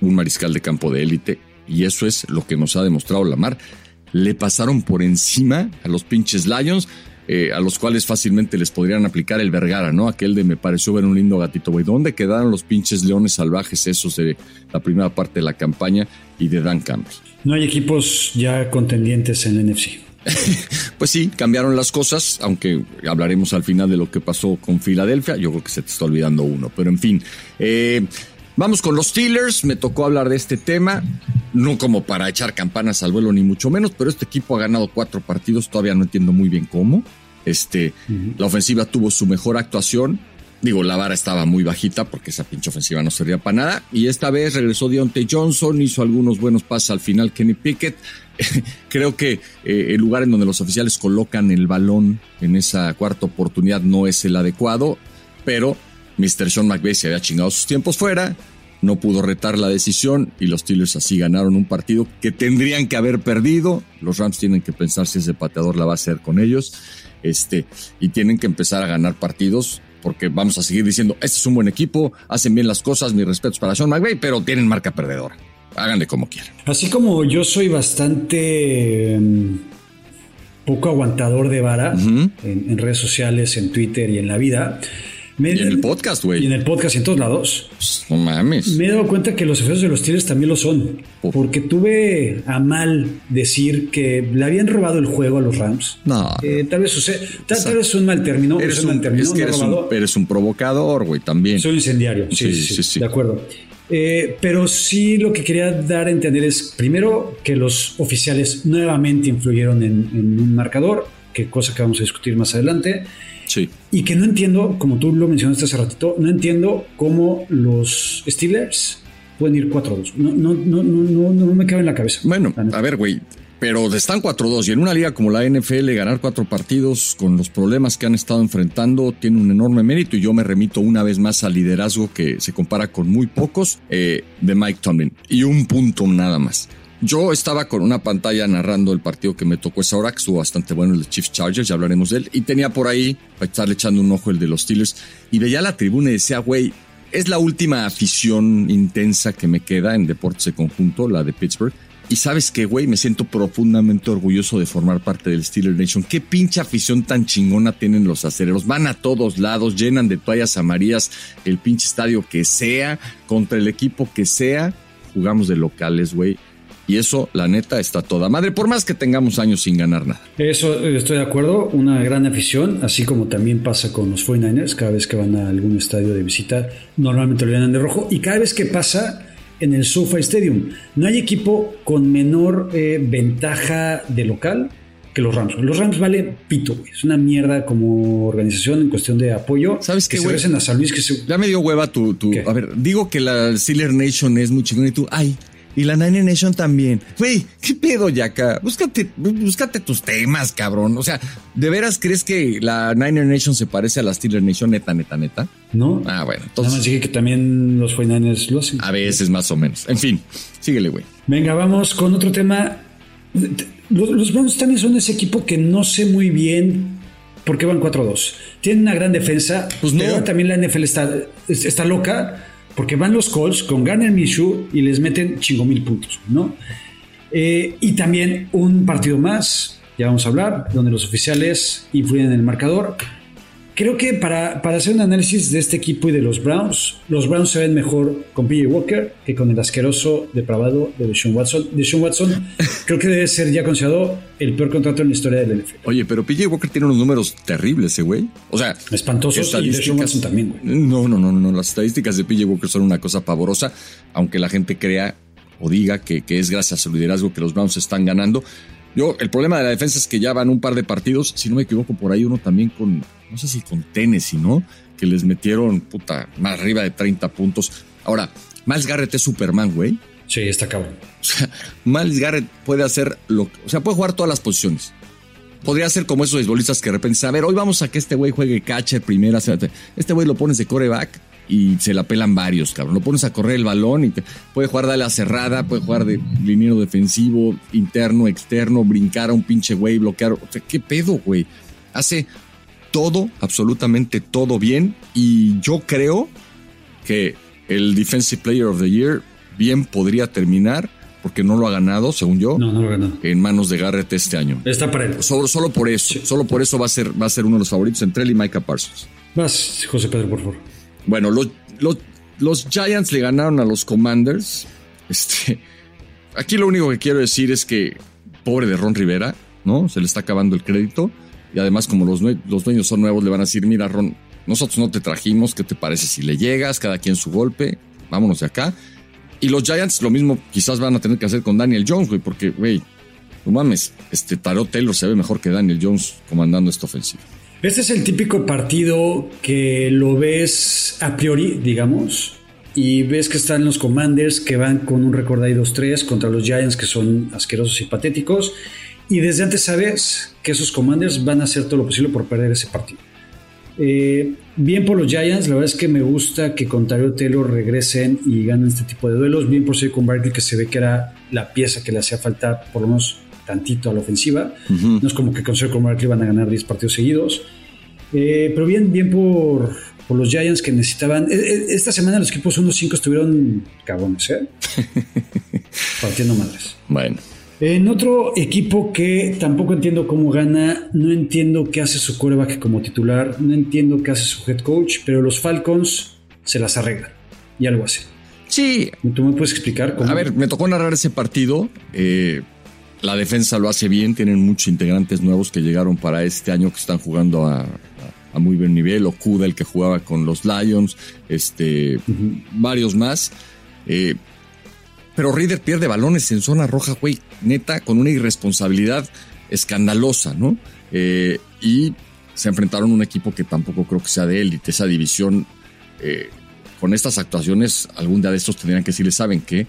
un mariscal de campo de élite y eso es lo que nos ha demostrado Lamar. Le pasaron por encima a los pinches Lions, eh, a los cuales fácilmente les podrían aplicar el Vergara, ¿no? Aquel de me pareció ver un lindo gatito, güey. ¿Dónde quedaron los pinches leones salvajes esos de la primera parte de la campaña y de Dan Campbell? No hay equipos ya contendientes en el NFC. pues sí, cambiaron las cosas, aunque hablaremos al final de lo que pasó con Filadelfia. Yo creo que se te está olvidando uno, pero en fin. Eh, vamos con los Steelers. Me tocó hablar de este tema, no como para echar campanas al vuelo, ni mucho menos, pero este equipo ha ganado cuatro partidos. Todavía no entiendo muy bien cómo. Este, La ofensiva tuvo su mejor actuación. Digo, la vara estaba muy bajita porque esa pinche ofensiva no servía para nada. Y esta vez regresó Deontay Johnson, hizo algunos buenos pases al final Kenny Pickett. creo que eh, el lugar en donde los oficiales colocan el balón en esa cuarta oportunidad no es el adecuado, pero Mr. Sean McVay se había chingado sus tiempos fuera, no pudo retar la decisión y los Steelers así ganaron un partido que tendrían que haber perdido. Los Rams tienen que pensar si ese pateador la va a hacer con ellos, este, y tienen que empezar a ganar partidos porque vamos a seguir diciendo, este es un buen equipo, hacen bien las cosas, mis respetos para Sean McVay, pero tienen marca perdedora háganle como quieran. Así como yo soy bastante em, poco aguantador de vara en, redes sociales, en Twitter y en la vida. y en el podcast, güey. Y en el podcast y en todos lados. No mames. Me he dado cuenta que los efectos de los Tigres también lo son. Porque tuve a mal decir que le habían robado el juego a los Rams. No. Eh, tal vez sucede. Tal, vez es un mal término. Eres un, mal término, es que eres, un, eres, un, provocador, güey, también. Soy incendiario. sí, sí, sí. De acuerdo. Eh, pero sí lo que quería dar a entender es, primero, que los oficiales nuevamente influyeron en, un marcador, que cosa que vamos a discutir más adelante. Sí. Y que no entiendo, como tú lo mencionaste hace ratito, no entiendo cómo los Steelers pueden ir 4-2. No, no, no, no, no, me cabe en la cabeza. Bueno, a ver, güey. Pero están 4-2 y en una liga como la NFL ganar cuatro partidos con los problemas que han estado enfrentando tiene un enorme mérito y yo me remito una vez más al liderazgo que se compara con muy pocos eh, de Mike Tomlin y un punto nada más. Yo estaba con una pantalla narrando el partido que me tocó esa hora, que estuvo bastante bueno, el de Chiefs Chargers, ya hablaremos de él, y tenía por ahí, para estarle echando un ojo el de los Steelers, y veía la tribuna y decía, güey, es la última afición intensa que me queda en deportes de conjunto, la de Pittsburgh, y sabes que, güey, me siento profundamente orgulloso de formar parte del Steeler Nation. Qué pinche afición tan chingona tienen los acereros. Van a todos lados, llenan de toallas amarillas el pinche estadio que sea, contra el equipo que sea. Jugamos de locales, güey. Y eso, la neta, está toda madre, por más que tengamos años sin ganar nada. Eso estoy de acuerdo, una gran afición, así como también pasa con los 49ers, cada vez que van a algún estadio de visita, normalmente lo llenan de rojo, y cada vez que pasa, en el SoFi Stadium. No hay equipo con menor eh, ventaja de local que los Rams. Los Rams valen pito, güey. Es una mierda como organización en cuestión de apoyo. ¿Sabes qué, güey? a San Luis que Ya me dio hueva tu... tu a ver, digo que la Steeler Nation es muy chingón y tú... Ay, y la Nine Nation también. Güey, ¿qué pedo, Yaka? Búscate, búscate tus temas, cabrón. O sea, ¿de veras crees que la Niner Nation se parece a la Steeler Nation neta, neta, neta? No. Ah, bueno. Entonces... Nada más dije que también los 49ers lo hacen. A veces más o menos. En fin, síguele, güey. Venga, vamos con otro tema. Los, los Browns también son ese equipo que no sé muy bien por qué van 4-2. Tienen una gran defensa, pues no. pero también la NFL está, está loca porque van los Colts con Garner Minshew y les meten chingo mil puntos, ¿no? Eh, y también un partido más, ya vamos a hablar, donde los oficiales influyen en el marcador. Creo que para, para, hacer un análisis de este equipo y de los Browns, los Browns se ven mejor con PJ Walker que con el asqueroso depravado de Deshaun Watson. Deshaun Watson creo que debe ser ya considerado el peor contrato en la historia del NFL. Oye, pero PJ Walker tiene unos números terribles, ese güey. O sea, espantosos y Deshaun Watson también, güey. No, no, no, no. Las estadísticas de PJ Walker son una cosa pavorosa, aunque la gente crea o diga que, que es gracias a su liderazgo que los Browns están ganando. Yo, el problema de la defensa es que ya van un par de partidos, si no me equivoco, por ahí uno también con, no sé si con Tennessee, ¿no? Que les metieron, puta, más arriba de 30 puntos. Ahora, Miles Garrett es Superman, güey. Sí, está cabrón. O sea, Miles Garrett puede hacer lo o sea, puede jugar todas las posiciones. Podría ser como esos beisbolistas que de repente, a ver, hoy vamos a que este güey juegue catcher primera. Este güey lo pones de coreback y se la pelan varios, cabrón. Lo pones a correr el balón y te, puede jugar de la cerrada, puede jugar de liniero defensivo, interno, externo, brincar a un pinche güey, bloquear. O sea, ¿qué pedo, güey? Hace todo, absolutamente todo bien. Y yo creo que el Defensive Player of the Year bien podría terminar, porque no lo ha ganado, según yo, no, no lo ha ganado. en manos de Garrett este año. Está para él. Solo, solo por eso, solo por eso va a, ser, va a ser uno de los favoritos entre él y Micah Parsons. Vas, José Pedro, por favor. Bueno, los, los, Giants le ganaron a los Commanders. Este, aquí lo único que quiero decir es que, pobre de Ron Rivera, ¿no? Se le está acabando el crédito. Y además, como los, los dueños son nuevos, le van a decir, mira, Ron, nosotros no te trajimos, ¿qué te parece si le llegas? Cada quien su golpe, vámonos de acá. Y los Giants lo mismo quizás van a tener que hacer con Daniel Jones, güey, porque, güey, no mames, este Tarot Taylor se ve mejor que Daniel Jones comandando esta ofensiva. Este es el típico partido que lo ves a priori, digamos, y ves que están los Commanders que van con un récord ahí 2-3 contra los Giants que son asquerosos y patéticos. Y desde antes sabes que esos Commanders van a hacer todo lo posible por perder ese partido. Eh, bien por los Giants, la verdad es que me gusta que con Taylor Taylor regresen y ganen este tipo de duelos. Bien por con Barkley, que se ve que era la pieza que le hacía falta, por lo menos tantito a la ofensiva. No es como que con Sergio Barkley van a ganar 10 partidos seguidos. Eh, pero bien, bien por, por, los Giants que necesitaban. E, e, esta semana los equipos 1-5 estuvieron cabrones, ¿eh? Partiendo madres. Bueno. En otro equipo que tampoco entiendo cómo gana, no entiendo qué hace su coreback como titular, no entiendo qué hace su head coach, pero los Falcons se las arreglan y algo así. Sí. ¿Tú me puedes explicar cómo? A ver, me tocó narrar ese partido. Eh, la defensa lo hace bien, tienen muchos integrantes nuevos que llegaron para este año que están jugando a, muy buen nivel. Okuda, el que jugaba con los Lions, este, varios más. Eh, pero Reader pierde balones en zona roja, güey, neta, con una irresponsabilidad escandalosa, ¿no? Eh, y se enfrentaron a un equipo que tampoco creo que sea de élite, esa división. Eh, con estas actuaciones, algún día de estos tendrían que decirle, ¿saben qué?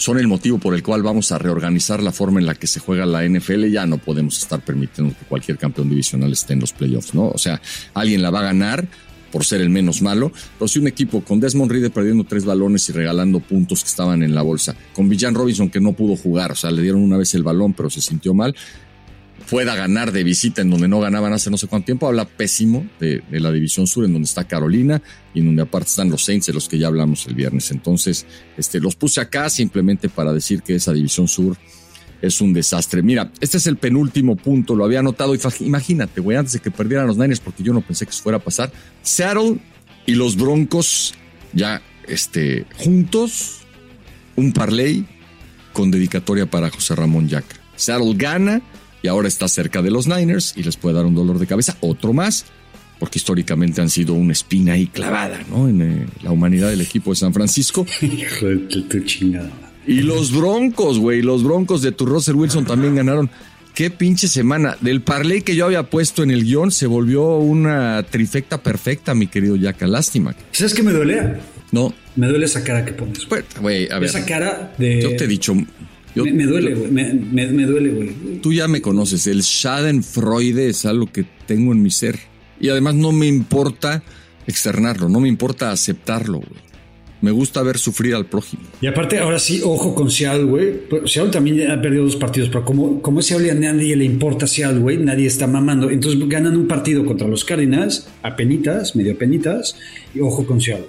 Son el motivo por el cual vamos a reorganizar la forma en la que se juega la NFL, ya no podemos estar permitiendo que cualquier campeón divisional esté en los playoffs, ¿no? O sea, alguien la va a ganar por ser el menos malo, pero si un equipo con Desmond Reed perdiendo tres balones y regalando puntos que estaban en la bolsa, con Villan Robinson que no pudo jugar, o sea, le dieron una vez el balón pero se sintió mal, pueda ganar de visita en donde no ganaban hace no sé cuánto tiempo, habla pésimo de, la División Sur, en donde está Carolina y en donde aparte están los Saints, de los que ya hablamos el viernes. Entonces, este, los puse acá simplemente para decir que esa División Sur es un desastre. Mira, este es el penúltimo punto, lo había anotado. Y imagínate, güey, antes de que perdieran los Niners, porque yo no pensé que eso fuera a pasar, Seattle y los Broncos ya este, juntos, un parlay con dedicatoria para José Ramón Yaca. Seattle gana y ahora está cerca de los Niners y les puede dar un dolor de cabeza, otro más, porque históricamente han sido una espina ahí clavada, ¿no? En eh, la humanidad del equipo de San Francisco. Hijo de tu chingada. Y los Broncos, güey, los Broncos de tu Russell Wilson también ganaron. Qué pinche semana. Del parlay que yo había puesto en el guion se volvió una trifecta perfecta, mi querido Yaka. Lástima. ¿Sabes qué me duele? No. Me duele esa cara que pones. Pues, güey, a ver. Esa cara de. Yo te he dicho, me, duele, güey. Me, duele, güey. Tú ya me conoces. El Schadenfreude es algo que tengo en mi ser. Y además no me importa externarlo, no me importa aceptarlo, güey. Me gusta ver sufrir al prójimo. Y aparte, ahora sí, ojo con Seattle, güey. Seattle también ha perdido dos partidos, pero como, como ese a nadie le importa Seattle, güey, nadie está mamando. Entonces ganan un partido contra los Cardinals, a penitas, medio penitas, y ojo con Seattle.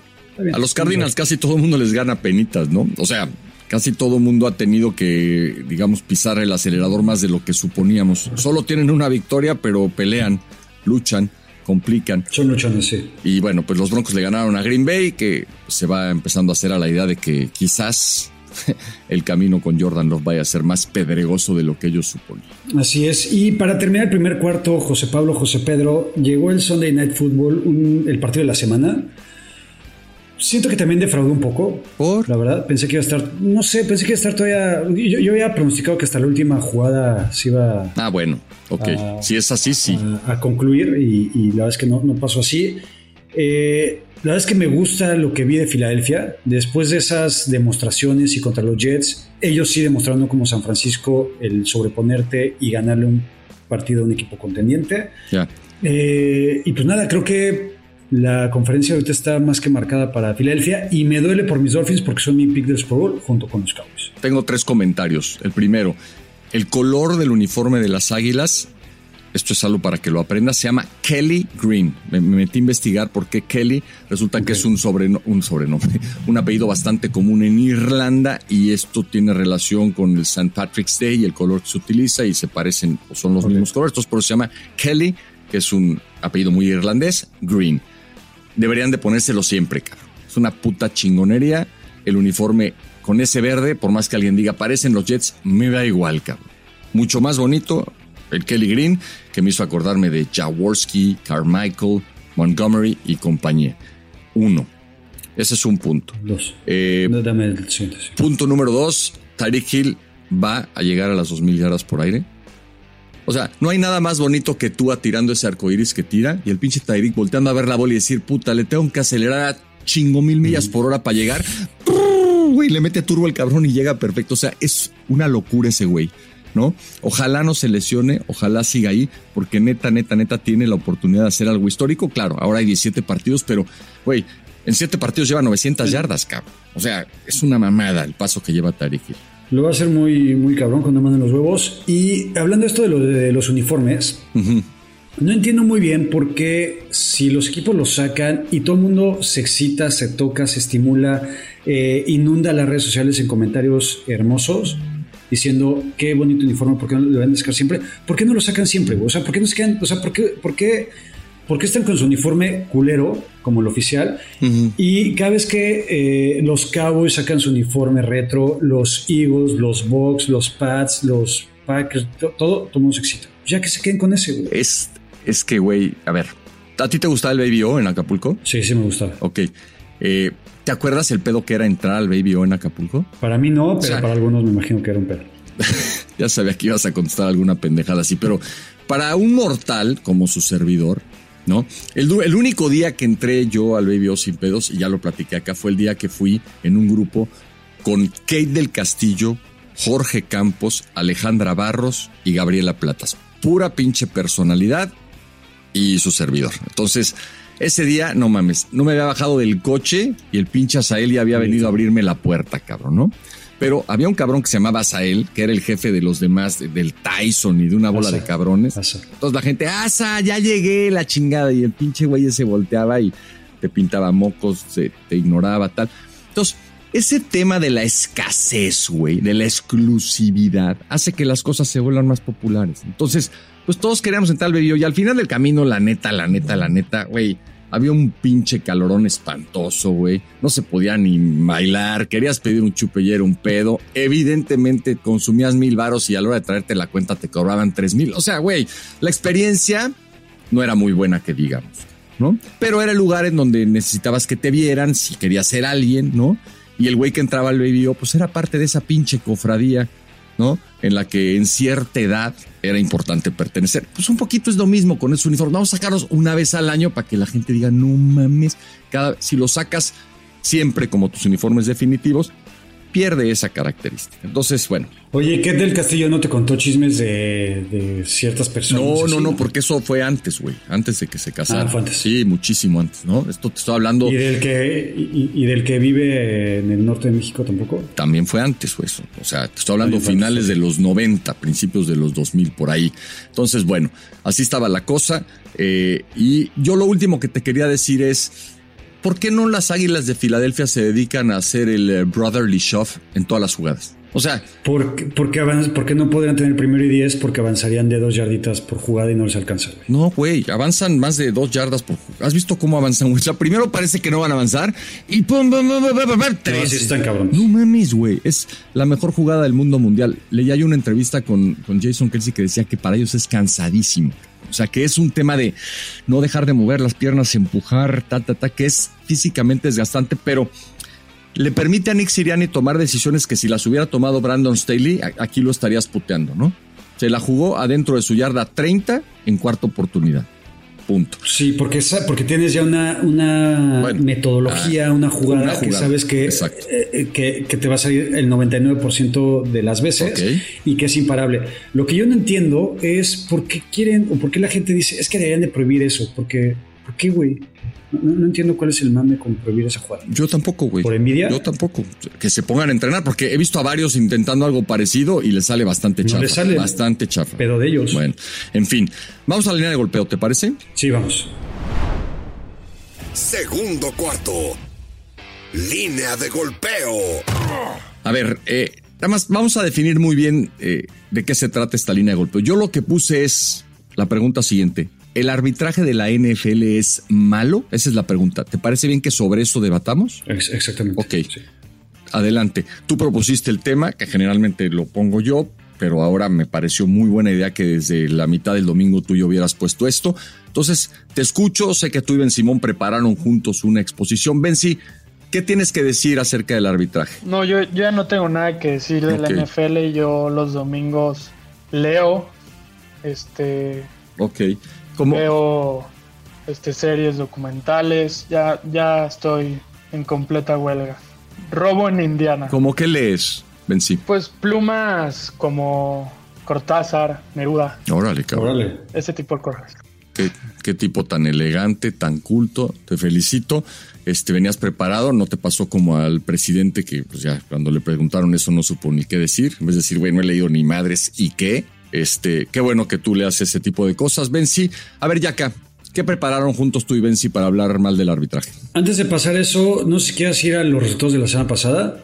A los Cardinals casi todo el mundo les gana penitas, ¿no? O sea, casi todo el mundo ha tenido que, digamos, pisar el acelerador más de lo que suponíamos. Solo tienen una victoria, pero pelean, luchan, complican. Son luchones, sí. Y bueno, pues los Broncos le ganaron a Green Bay, que se va empezando a hacer a la idea de que quizás el camino con Jordan Love vaya a ser más pedregoso de lo que ellos suponían. Así es. Y para terminar el primer cuarto, José Pablo, José Pedro, llegó el Sunday Night Football, el partido de la semana. Siento que también defraudó un poco. ¿Por? La verdad, pensé que iba a estar. No sé, pensé que iba a estar todavía. Yo, había pronosticado que hasta la última jugada se iba. Ah, bueno, ok. si es así, sí. A, concluir y, la verdad es que no, no pasó así. Eh, la verdad es que me gusta lo que vi de Filadelfia. Después de esas demostraciones y contra los Jets, ellos sí demostraron como San Francisco el sobreponerte y ganarle un partido a un equipo contendiente. Ya. Eh, y pues nada, creo que la conferencia ahorita está más que marcada para Filadelfia y me duele por mis Dolphins porque son mi pick del Super Bowl junto con los Cowboys. Tengo tres comentarios. El primero, el color del uniforme de las Águilas, esto es algo para que lo aprendas, se llama Kelly Green. Me, metí a investigar por qué Kelly, resulta que es un, un sobrenombre, un apellido bastante común en Irlanda y esto tiene relación con el St. Patrick's Day y el color que se utiliza y se parecen, o son los mismos colores, entonces por eso se llama Kelly, que es un apellido muy irlandés, Green deberían de ponérselo siempre, cabrón. Es una puta chingonería. El uniforme con ese verde, por más que alguien diga, parecen los Jets, me da igual, cabrón. Mucho más bonito el Kelly Green, que me hizo acordarme de Jaworski, Carmichael, Montgomery y compañía. Uno. Ese es un punto. Dos. Eh, dame el Punto número dos. Tyreek Hill va a llegar a las dos mil yardas por aire. O sea, no hay nada más bonito que tú atirando ese arco iris que tira y el pinche Tyreek volteando a ver la bola y decir, puta, le tengo que acelerar a chingo mil millas por hora para llegar. Güey, le mete turbo al cabrón y llega perfecto. O sea, es una locura ese güey, ¿no? Ojalá no se lesione, ojalá siga ahí, porque neta, neta, neta tiene la oportunidad de hacer algo histórico. Claro, ahora hay 17 partidos, pero, güey, en 7 partidos lleva 900 yardas, cabrón. O sea, es una mamada el paso que lleva Tyreek lo va a hacer muy, muy cabrón cuando manden los huevos. Y hablando esto de, lo, de los uniformes, no entiendo muy bien por qué si los equipos los sacan y todo el mundo se excita, se toca, se estimula, eh, inunda las redes sociales en comentarios hermosos diciendo qué bonito uniforme, ¿por qué no lo deben sacar siempre? ¿Por qué no lo sacan siempre? O sea, ¿por qué no se quedan? O sea, ¿por qué, por qué ¿por qué están con su uniforme culero, como el oficial? Y cada vez que eh, los Cowboys sacan su uniforme retro, los Eagles, los Bucks, los Pats, los Packers, todo, todo el mundo se excita. Ya que se queden con ese, güey. Es, es que, güey, a ver, ¿a ti te gustaba el Baby O en Acapulco? Sí, sí me gustaba. Ok. Eh, ¿Te acuerdas el pedo que era entrar al Baby O en Acapulco? Para mí no, pero para algunos me imagino que era un pedo. ya sabía que ibas a contestar alguna pendejada así, pero para un mortal como su servidor, ¿no? El, el, único día que entré yo al Baby O sin pedos, y ya lo platiqué acá, fue el día que fui en un grupo con Kate del Castillo, Jorge Campos, Alejandra Barros y Gabriela Platas. Pura pinche personalidad y su servidor. Entonces, ese día, no mames, no me había bajado del coche y el pinche Azael ya había venido a abrirme la puerta, cabrón, ¿no? Pero había un cabrón que se llamaba Azael, que era el jefe de los demás, del Tyson y de una bola de cabrones. Entonces la gente, Asa, ya llegué, la chingada. Y el pinche güey se volteaba y te pintaba mocos, se, te ignoraba, tal. Entonces, ese tema de la escasez, güey, de la exclusividad, hace que las cosas se vuelvan más populares. Entonces, pues todos queríamos entrar al video y al final del camino, la neta, la neta, la neta, güey, había un pinche calorón espantoso, güey. No se podía ni bailar. Querías pedir un chupellero, un pedo. Evidentemente consumías mil varos y a la hora de traerte la cuenta te cobraban tres mil. O sea, güey, la experiencia no era muy buena que digamos, ¿no? Pero era el lugar en donde necesitabas que te vieran si querías ser alguien, ¿no? Y el güey que entraba al baby, pues era parte de esa pinche cofradía En la que en cierta edad era importante pertenecer. Pues un poquito es lo mismo con esos uniformes. Vamos a sacarlos una vez al año para que la gente diga, no mames, cada, si lo sacas siempre como tus uniformes definitivos, pierde esa característica. Entonces, bueno. Oye, ¿qué del Castillo no te contó chismes de, ciertas personas? No, no, no, porque eso fue antes, güey. Antes de que se casaran. Ah, fue antes. Sí, muchísimo antes, ¿no? Esto te estoy hablando. ¿Y del que, y, del que vive en el norte de México tampoco? También fue antes, güey. Eso. O sea, te estoy hablando finales de los 90, principios de los 2000, por ahí. Entonces, bueno, así estaba la cosa. Eh, y yo lo último que te quería decir es ¿por qué no las Águilas de Filadelfia se dedican a hacer el eh, brotherly shove en todas las jugadas? O sea, ¿por qué, por qué, no podrían tener primero y diez? Porque avanzarían de dos yarditas por jugada y no les alcanza. No, güey, avanzan más de dos yardas por jugada. ¿Has visto cómo avanzan, güey? O sea, primero parece que no van a avanzar y pum, pum, pum, pum, pum, pum tres. No, están cabrón. No mames, güey. Es la mejor jugada del mundo mundial. Leí ahí una entrevista con, con Jason Kelsey que decía que para ellos es cansadísimo. O sea, que es un tema de no dejar de mover las piernas, empujar, ta, ta, ta, que es físicamente desgastante, pero le permite a Nick Siriani tomar decisiones que si las hubiera tomado Brandon Staley, aquí lo estarías puteando, ¿no? Se la jugó adentro de su yarda 30 en cuarta oportunidad. Punto. Sí, porque, porque tienes ya una, una metodología, ah, una, jugada que sabes que, eh, que, que, te va a salir el 99% de las veces y que es imparable. Lo que yo no entiendo es por qué quieren o por qué la gente dice es que deberían de prohibir eso. Porque, ¿Por qué, güey? No, entiendo cuál es el mame con prohibir esa jugada. Yo tampoco, güey. ¿Por envidia? Yo tampoco. Que se pongan a entrenar, porque he visto a varios intentando algo parecido y les sale bastante chafa. sale bastante chafa. Pero de ellos. Bueno, en fin. Vamos a la línea de golpeo, ¿te parece? Sí, vamos. Segundo cuarto. Línea de golpeo. A ver, eh, nada más vamos a definir muy bien eh, de qué se trata esta línea de golpeo. Yo lo que puse es la pregunta siguiente. ¿El arbitraje de la NFL es malo? Esa es la pregunta. ¿Te parece bien que sobre eso debatamos? Exactamente. Ok. Adelante. Tú propusiste el tema, que generalmente lo pongo yo, pero ahora me pareció muy buena idea que desde la mitad del domingo tú y yo hubieras puesto esto. Entonces, te escucho. Sé que tú y Ben Simón prepararon juntos una exposición. Benzi, ¿qué tienes que decir acerca del arbitraje? No, yo, ya no tengo nada que decir de la NFL. Yo los domingos leo. Este. Ok. Veo este, series documentales, ya, ya estoy en completa huelga. Robo en Indiana. ¿Cómo que lees, Benzi? Pues plumas como Cortázar, Neruda. Órale, cabrón. Órale. Ese tipo de cosas. Qué, tipo tan elegante, tan culto. Te felicito. Este, venías preparado, no te pasó como al presidente que, pues ya, cuando le preguntaron eso no supo ni qué decir. En vez de decir, güey, no he leído ni madres y qué. Este, qué bueno que tú le haces ese tipo de cosas. Benzi, a ver, Yaka, ¿qué prepararon juntos tú y Benzi para hablar mal del arbitraje? Antes de pasar eso, no sé si quieres ir a los resultados de la semana pasada.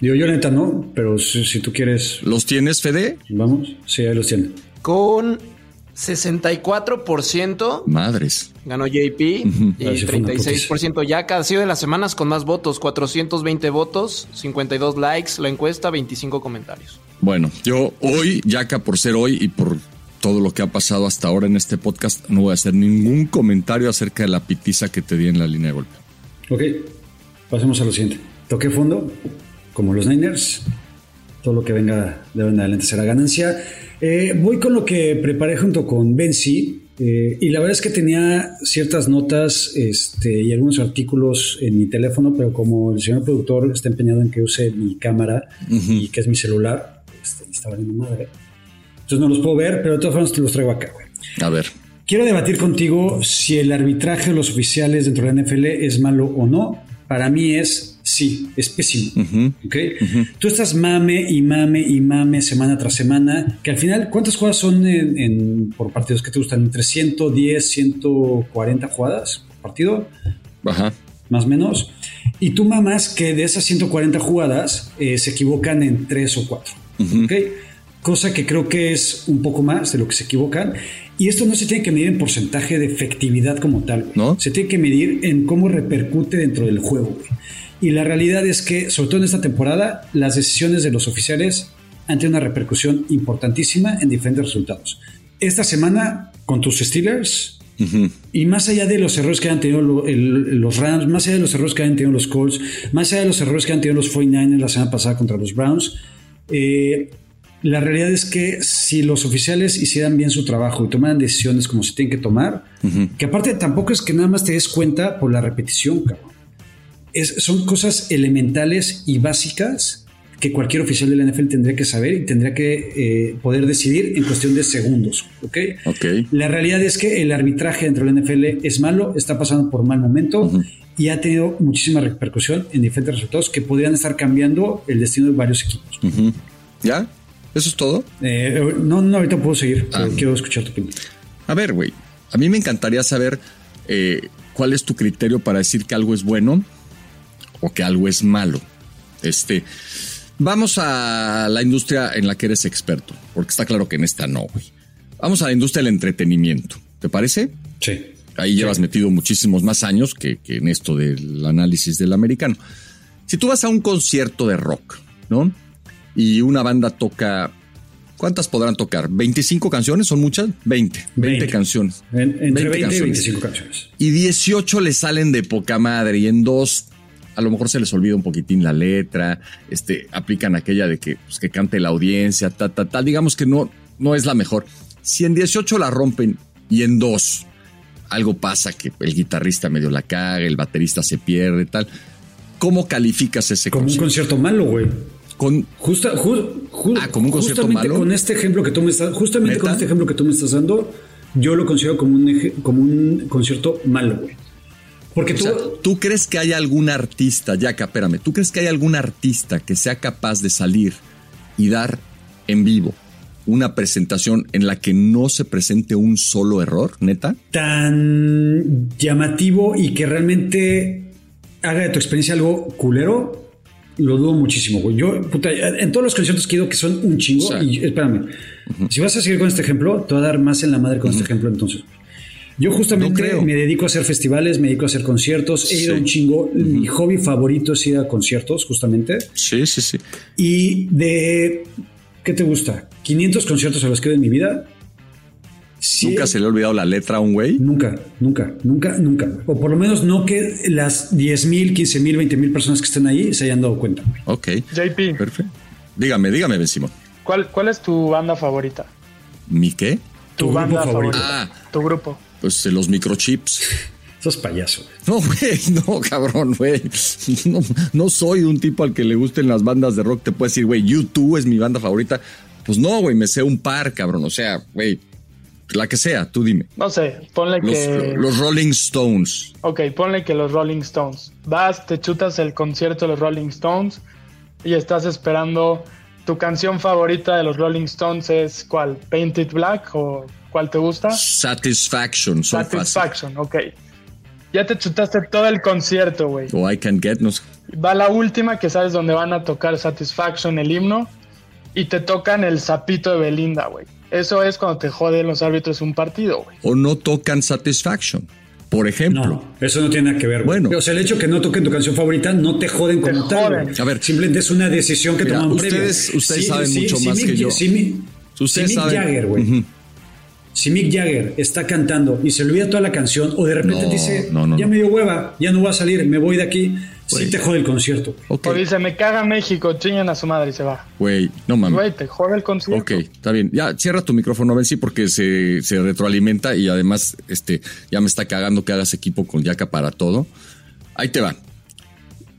Digo, yo neta no, pero si, tú quieres. ¿Los tienes, Fede? Vamos, sí, ahí los tienen. Con 64%. Madres. Ganó JP y 36% Yaka. Ha sido de las semanas con más votos, 420 votos, 52 likes, la encuesta, 25 comentarios. Bueno, yo hoy, Yaka, por ser hoy y por todo lo que ha pasado hasta ahora en este podcast, no voy a hacer ningún comentario acerca de la pitiza que te di en la línea de golpe. Ok, pasemos a lo siguiente. Toqué fondo, como los Niners. Todo lo que venga de adelante será ganancia. Eh, voy con lo que preparé junto con Benzi. Eh, y la verdad es que tenía ciertas notas este, y algunos artículos en mi teléfono, pero como el señor productor está empeñado en que use mi cámara y que es mi celular, estaba en madre. Entonces no los puedo ver, pero de todas formas te los traigo acá, güey. A ver. Quiero debatir contigo si el arbitraje de los oficiales dentro de la NFL es malo o no. Para mí es sí, es pésimo. Tú estás mame y mame y mame semana tras semana, que al final, ¿cuántas jugadas son en, por partidos que te gustan? ¿Entre 110, 140 jugadas por partido? Ajá. Más o menos. Y tú mamas que de esas 140 jugadas eh, se equivocan en 3 o 4. Cosa que creo que es un poco más de lo que se equivocan. Y esto no se tiene que medir en porcentaje de efectividad como tal, ¿No? Se tiene que medir en cómo repercute dentro del juego. Y la realidad es que, sobre todo en esta temporada, las decisiones de los oficiales han tenido una repercusión importantísima en diferentes resultados. Esta semana, con tus Steelers, y más allá de los errores que han tenido los Rams, más allá de los errores que han tenido los Colts, más allá de los errores que han tenido los 49ers la semana pasada contra los Browns, eh, la realidad es que si los oficiales hicieran bien su trabajo y tomaran decisiones como se tienen que tomar, que aparte tampoco es que nada más te des cuenta por la repetición, cabrón. son cosas elementales y básicas que cualquier oficial de la NFL tendría que saber y tendría que eh, poder decidir en cuestión de segundos. ¿ok? La realidad es que el arbitraje dentro de la NFL es malo, está pasando por mal momento y ha tenido muchísima repercusión en diferentes resultados que podrían estar cambiando el destino de varios equipos. ¿Ya? ¿Eso es todo? Eh, no, no, ahorita puedo seguir. Ah. Quiero escuchar tu opinión. A ver, güey. A mí me encantaría saber eh, cuál es tu criterio para decir que algo es bueno o que algo es malo. Este. Vamos a la industria en la que eres experto, porque está claro que en esta no, güey. Vamos a la industria del entretenimiento. ¿Te parece? Sí. Ahí llevas metido muchísimos más años que, que en esto del análisis del americano. Si tú vas a un concierto de rock, ¿no? y una banda toca ¿Cuántas podrán tocar? ¿25 canciones? ¿Son muchas? 20. 20, canciones. entre 20, y 25 canciones. Y 18 le salen de poca madre y en dos a lo mejor se les olvida un poquitín la letra, este, aplican aquella de que, pues, que cante la audiencia, tal, tal, tal. Digamos que no, no es la mejor. Si en 18 la rompen y en dos algo pasa que el guitarrista medio la caga, el baterista se pierde, tal, ¿cómo calificas ese Como un concierto malo, güey. Con Justa, ah, como un concierto malo. Con este ejemplo que tú me estás, justamente con este ejemplo que tú me estás dando, yo lo considero como un, como un concierto malo, güey. Porque tú, tú crees que hay algún artista, ya que espérame, ¿tú crees que hay algún artista que sea capaz de salir y dar en vivo una presentación en la que no se presente un solo error, neta? Tan llamativo y que realmente haga de tu experiencia algo culero, lo dudo muchísimo, güey. Yo, puta, en todos los conciertos que he ido, que son un chingo, y espérame, si vas a seguir con este ejemplo, te voy a dar más en la madre con este ejemplo entonces. Yo justamente me dedico a hacer festivales, me dedico a hacer conciertos, he ido un chingo. Mi hobby favorito es ir a conciertos, justamente. Sí, sí, sí. Y de, ¿qué te gusta? 500 conciertos a los que he ido en mi vida, ¿Nunca se le ha olvidado la letra a un güey? Nunca, nunca, nunca, nunca. O por lo menos no que las 10 mil, 15 mil, 20 mil personas que estén ahí se hayan dado cuenta. Ok. JP. Perfecto. Dígame, dígame, Ben ¿Cuál, ¿Cuál es tu banda favorita? ¿Mi qué? Tu, banda favorita. Ah, tu grupo. Pues eh, los microchips. Sos payaso. No, güey, no, cabrón, güey. No, no, soy un tipo al que le gusten las bandas de rock. Te puedo decir, güey, YouTube es mi banda favorita. Pues no, güey, me sé un par, cabrón. O sea, güey, la que sea, tú dime. No sé, ponle que. Los Rolling Stones. Ok, ponle que los Rolling Stones. Vas, te chutas el concierto de los Rolling Stones y estás esperando. ¿Tu canción favorita de los Rolling Stones es cuál? ¿Painted Black o cuál te gusta? Satisfaction. Satisfaction, ok. Ya te chutaste todo el concierto, güey. O I Can Get. Va la última que sabes dónde van a tocar Satisfaction, el himno, y te tocan el sapito de Belinda, güey. Eso es cuando te joden los árbitros un partido, güey. O no tocan Satisfaction. Por ejemplo. No, eso no tiene nada que ver. Bueno, o sea, el hecho que no toquen tu canción favorita no te joden como tal. A ver, simplemente es una decisión que toman ustedes, Ustedes saben mucho más que yo. Si, Mick Jagger, güey. Si Mick Jagger está cantando y se olvida toda la canción, o de repente dice, ya me dio hueva, ya no voy a salir, me voy de aquí. Sí te jode el concierto. O dice, me caga México, chingan a su madre y se va. Güey, no mames. Güey, te jode el concierto. Ok, está bien. Ya, cierra tu micrófono, a ver si porque se, se retroalimenta y además este ya me está cagando que hagas equipo con Yaka para todo. Ahí te va.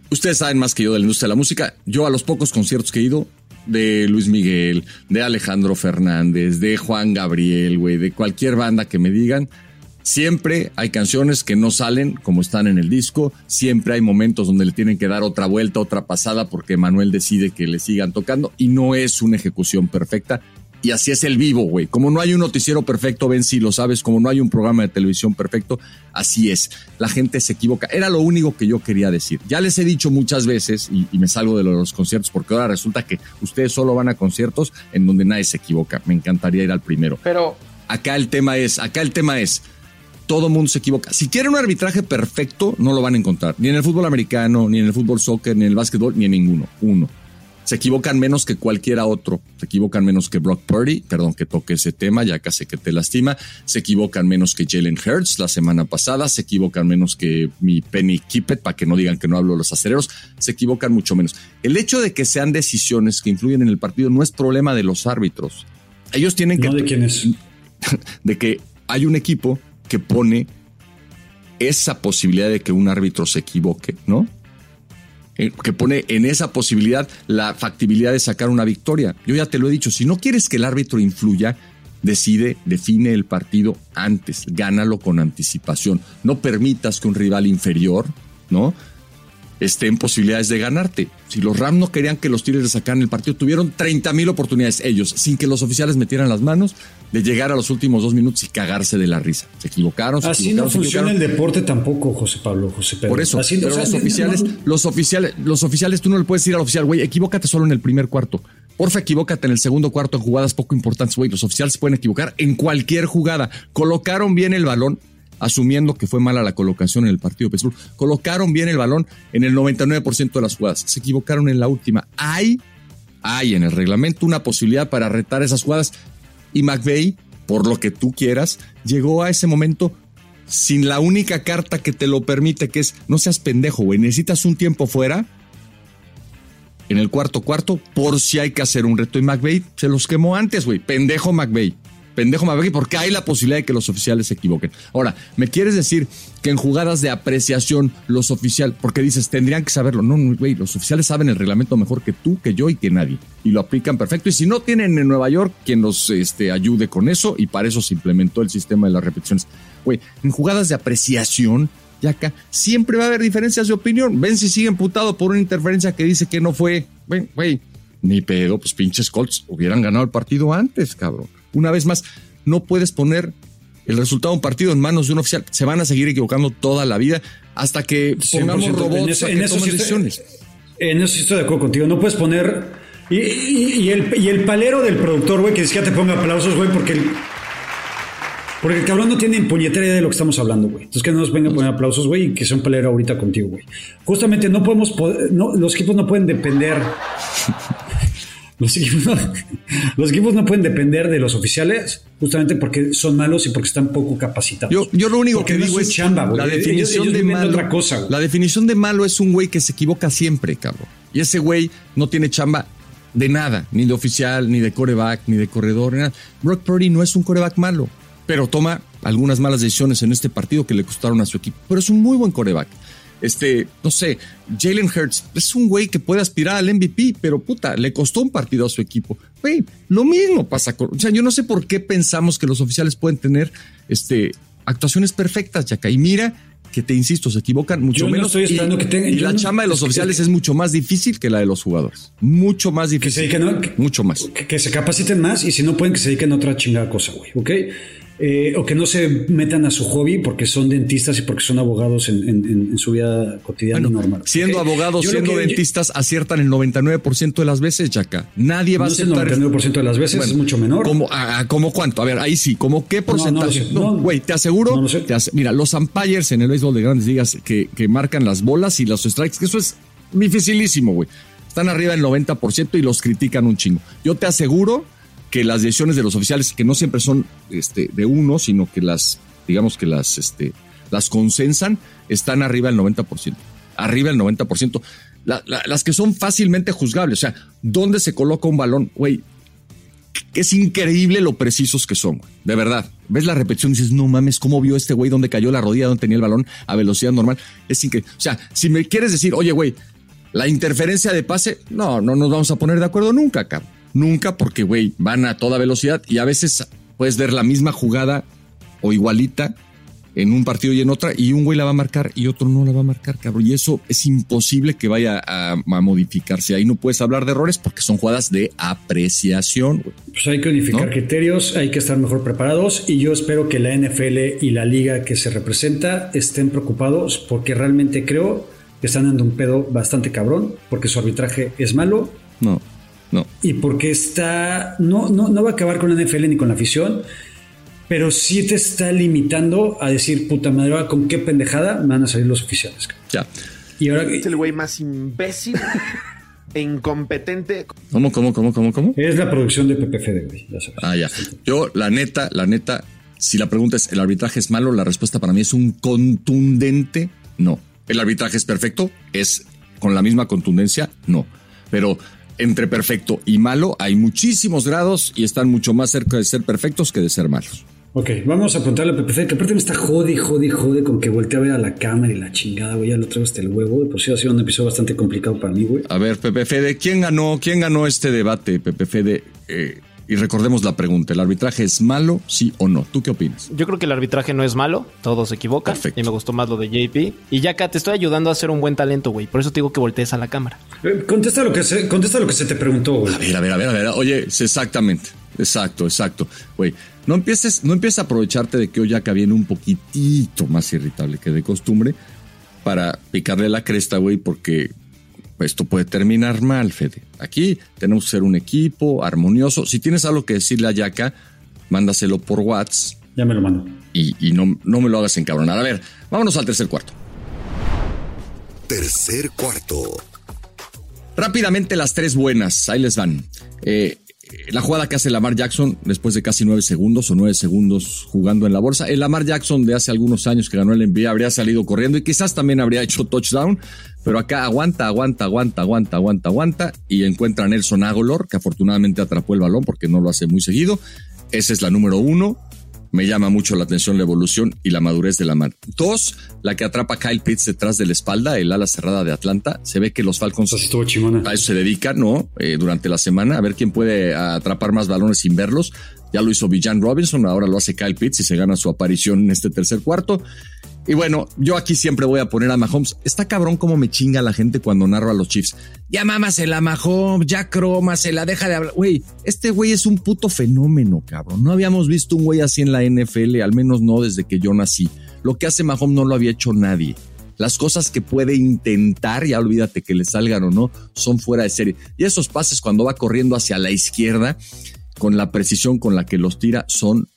Ustedes saben más que yo de la industria de la música. Yo a los pocos conciertos que he ido, de Luis Miguel, de Alejandro Fernández, de Juan Gabriel, güey, de cualquier banda que me digan, Siempre hay canciones que no salen como están en el disco, siempre hay momentos donde le tienen que dar otra vuelta, otra pasada porque Manuel decide que le sigan tocando y no es una ejecución perfecta. Y así es el vivo, güey. Como no hay un noticiero perfecto, ven si lo sabes, como no hay un programa de televisión perfecto, así es. La gente se equivoca. Era lo único que yo quería decir. Ya les he dicho muchas veces, y, y me salgo de los conciertos, porque ahora resulta que ustedes solo van a conciertos en donde nadie se equivoca. Me encantaría ir al primero. Pero acá el tema es, acá el tema es, todo mundo se equivoca. Si quieren un arbitraje perfecto, no lo van a encontrar. Ni en el fútbol americano, ni en el fútbol soccer, ni en el básquetbol, ni en ninguno. Uno. Se equivocan menos que cualquiera otro. Se equivocan menos que Brock Purdy, perdón que toque ese tema, ya casi que te lastima. Se equivocan menos que Jalen Hurts la semana pasada. Se equivocan menos que mi Penny Kippet, para que no digan que no hablo de los acereros. Se equivocan mucho menos. El hecho de que sean decisiones que influyen en el partido no es problema de los árbitros. Ellos tienen que. De quién es. De que hay un equipo que pone esa posibilidad de que un árbitro se equivoque, ¿no? Eh, que pone en esa posibilidad la factibilidad de sacar una victoria. Yo ya te lo he dicho, si no quieres que el árbitro influya, decide, define el partido antes, gánalo con anticipación. No permitas que un rival inferior, ¿no? Esté en posibilidades de ganarte. Si los Rams no querían que los Tigres sacaran el partido, tuvieron 30 mil oportunidades ellos, sin que los oficiales metieran las manos, de llegar a los últimos dos minutos y cagarse de la risa. Se equivocaron. Se Así equivocaron, no funciona el deporte tampoco, José Pablo, José Pedro. Por eso, Así, pero o sea, los oficiales, no- los oficiales, los oficiales, tú no le puedes decir al oficial, güey, equivócate solo en el primer cuarto. Porfa, equivócate en el segundo cuarto en jugadas poco importantes, güey. Los oficiales se pueden equivocar en cualquier jugada. Colocaron bien el balón, asumiendo que fue mala la colocación en el partido Pittsburgh. Colocaron bien el balón en el 99% de las jugadas. Se equivocaron en la última. Hay, hay en el reglamento una posibilidad para retar esas jugadas. Y McVeigh, por lo que tú quieras, llegó a ese momento sin la única carta que te lo permite, que es no seas pendejo, güey. Necesitas un tiempo fuera en el cuarto cuarto por si hay que hacer un reto. Y McVeigh se los quemó antes, güey. Pendejo McVeigh. Pendejo McVeigh, porque hay la posibilidad de que los oficiales se equivoquen. Ahora, ¿me quieres decir que en jugadas de apreciación los oficiales, porque dices, tendrían que saberlo? No, no, güey, los oficiales saben el reglamento mejor que tú, que yo y que nadie. Y lo aplican perfecto. Y si no tienen en Nueva York quien los este, ayude con eso, y para eso se implementó el sistema de las repeticiones. Güey, en jugadas de apreciación, y acá siempre va a haber diferencias de opinión. Ven si sigue emputado por una interferencia que dice que no fue. Güey, güey, ni pedo, pues pinches Colts hubieran ganado el partido antes, cabrón. Una vez más, no puedes poner el resultado de un partido en manos de un oficial. Se van a seguir equivocando toda la vida hasta que 100%. pongamos En robots eso- a en que eso tomen sí estoy- decisiones. En eso sí estoy de acuerdo contigo. No puedes poner. Y, y- y el, y el palero del productor, güey, que ni siquiera te ponga aplausos, güey, porque el. Porque el cabrón no tiene puñetera idea de lo que estamos hablando, güey. Entonces que no nos venga a poner aplausos, güey, y que sea un palero ahorita contigo, güey. Justamente no podemos. no, los equipos no pueden depender. Los equipos, no, los equipos no pueden depender de los oficiales justamente porque son malos y porque están poco capacitados. Yo, yo lo único Porque que no digo es chamba, la definición ellos de malo. otra cosa, güey. la definición de malo es un güey que se equivoca siempre, cabrón. Y ese güey no tiene chamba de nada, ni de oficial, ni de coreback, ni de corredor, ni nada. Brock Purdy no es un coreback malo, pero toma algunas malas decisiones en este partido que le costaron a su equipo. Pero es un muy buen coreback. Este, no sé, Jalen Hurts es un güey que puede aspirar al MVP, pero puta, le costó un partido a su equipo. Güey, lo mismo pasa con. O sea, yo no sé por qué pensamos que los oficiales pueden tener este, actuaciones perfectas, Yaka. Y mira que te insisto, se equivocan mucho Yo no menos. estoy esperando y, que tengan- y la no- chamba de los es que- oficiales es mucho más difícil que la de los jugadores. Mucho más que difícil. se dediquen a- que- mucho más. que, que se capaciten más y si no pueden que se dediquen a otra chingada cosa, güey, ¿ok? Eh, o que no se metan a su hobby porque son dentistas y porque son abogados en, en- en- en su vida cotidiana Bueno, normal. siendo abogados, Yo siendo que- dentistas, aciertan el 99% de las veces, Yaka. Nadie va No a es el aceptar. 99% de las veces, es mucho menor. ¿Cómo, a- a- ¿Cómo cuánto? A ver, ahí sí, ¿cómo qué porcentaje? No, No, güey, te aseguro. no lo sé. te mira, los umpires en el béisbol de grandes ligas que, que marcan las bolas y los strikes, que eso es dificilísimo, güey. Están arriba del 90% y los critican un chingo. Yo te aseguro que las decisiones de los oficiales, que no siempre son este, de uno, sino que las, digamos que las, este, las consensan, están arriba del 90%. arriba del 90%. las que son fácilmente juzgables, o sea, ¿dónde se coloca un balón? Güey, es increíble lo precisos que son, de verdad. Ves la repetición dices, no mames, ¿cómo vio este güey dónde cayó la rodilla, dónde tenía el balón a velocidad normal? Es increíble. O sea, si me quieres decir, oye, güey, la interferencia de pase, no, no nos vamos a poner de acuerdo nunca, cabrón. Nunca porque, güey, van a toda velocidad y a veces puedes ver la misma jugada o igualita en un partido y en otra, y un güey la va a marcar y otro no la va a marcar, cabrón. Y eso es imposible que vaya a, modificarse. Ahí no puedes hablar de errores porque son jugadas de apreciación. Pues hay que unificar criterios, hay que estar mejor preparados y yo espero que la NFL y la liga que se representa estén preocupados porque realmente creo que están dando un pedo bastante cabrón porque su arbitraje es malo. No. No. Y porque está. No, no, no va a acabar con la NFL ni con la afición pero sí te está limitando a decir, puta madre, ¿con qué pendejada van a salir los oficiales? Ya. Y ahora es el güey más imbécil e incompetente. ¿Cómo, cómo, cómo, cómo, cómo? Es la producción de PPFD, güey. Ya sabes. Ah, ya. Yo, la neta, la neta, si la pregunta es, ¿el arbitraje es malo? La respuesta para mí es un contundente no. ¿El arbitraje es perfecto? Es con la misma contundencia, no. Pero entre perfecto y malo hay muchísimos grados y están mucho más cerca de ser perfectos que de ser malos. Ok, vamos a apuntarle a PPC, que aparte me está jode, jode, jode con que voltea a ver a la cámara y la chingada, güey, ya lo traigo hasta el huevo. Por si ha sido un episodio bastante complicado para mí, güey. A ver, PPFD, ¿quién ganó, quién ganó este debate, PPFD? Eh, y recordemos la pregunta, ¿el arbitraje es malo, sí o no? ¿Tú qué opinas? Yo creo que el arbitraje no es malo, todos se equivocan. Perfecto. Y me gustó más lo de JP. Y ya acá te estoy ayudando a hacer un buen talento, güey. Por eso te digo que voltees a la cámara. Eh, contesta, lo que se, contesta lo que se te preguntó, güey. A ver, a ver, a ver, a ver. Oye, exactamente. Exacto, exacto. Güey, no empieces, no empieces a aprovecharte de que hoy acá viene un poquitito más irritable que de costumbre para picarle la cresta, güey, porque esto puede terminar mal, Fede. Aquí tenemos que ser un equipo armonioso. Si tienes algo que decirle a Yaka, mándaselo por WhatsApp. Ya me lo mando. Y, no, no me lo hagas encabronar. A ver, vámonos al tercer cuarto. Tercer cuarto. Rápidamente las tres buenas. Ahí les van. Eh, eh, la jugada que hace Lamar Jackson después de casi nueve segundos o nueve segundos jugando en la bolsa. El Lamar Jackson de hace algunos años que ganó el NBA habría salido corriendo y quizás también habría hecho touchdown, pero acá aguanta, aguanta, aguanta, aguanta, aguanta, aguanta y encuentra a Nelson Agolor, que afortunadamente atrapó el balón porque no lo hace muy seguido. Esa es la número uno me llama mucho la atención la evolución y la madurez de la mano. Dos, la que atrapa a Kyle Pitts detrás de la espalda, el ala cerrada de Atlanta. Se ve que los Falcons a eso se dedican, ¿no? Eh, durante la semana, a ver quién puede atrapar más balones sin verlos. Ya lo hizo Villan Robinson, ahora lo hace Kyle Pitts y se gana su aparición en este tercer cuarto. Y bueno, yo aquí siempre voy a poner a Mahomes. Está cabrón como me chinga la gente cuando narro a los Chiefs. Ya mámasela, Mahomes, ya la deja de hablar. Güey, este güey es un puto fenómeno, cabrón. No habíamos visto un güey así en la NFL, al menos no desde que yo nací. Lo que hace Mahomes no lo había hecho nadie. Las cosas que puede intentar, ya olvídate que le salgan o no, son fuera de serie. Y esos pases cuando va corriendo hacia la izquierda, con la precisión con la que los tira, son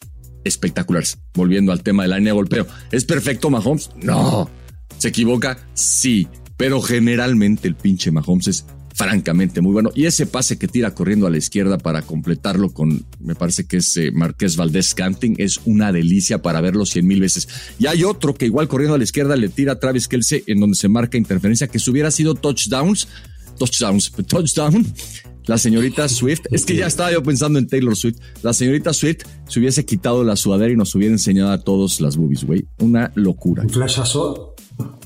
espectaculares. Volviendo al tema de la de golpeo. ¿Es perfecto Mahomes? No. ¿Se equivoca? Sí. Pero generalmente el pinche Mahomes es francamente muy bueno. Y ese pase que tira corriendo a la izquierda para completarlo con, me parece que es eh, Marqués Valdés Canting, es una delicia para verlo cien mil veces. Y hay otro que igual corriendo a la izquierda le tira a Travis Kelsey en donde se marca interferencia, que si hubiera sido touchdowns, touchdowns, touchdown, la señorita Swift, es que ya estaba yo pensando en Taylor Swift, la señorita Swift se hubiese quitado la sudadera y nos hubiera enseñado a todos las boobies, güey. Una locura. ¿Un flashazo?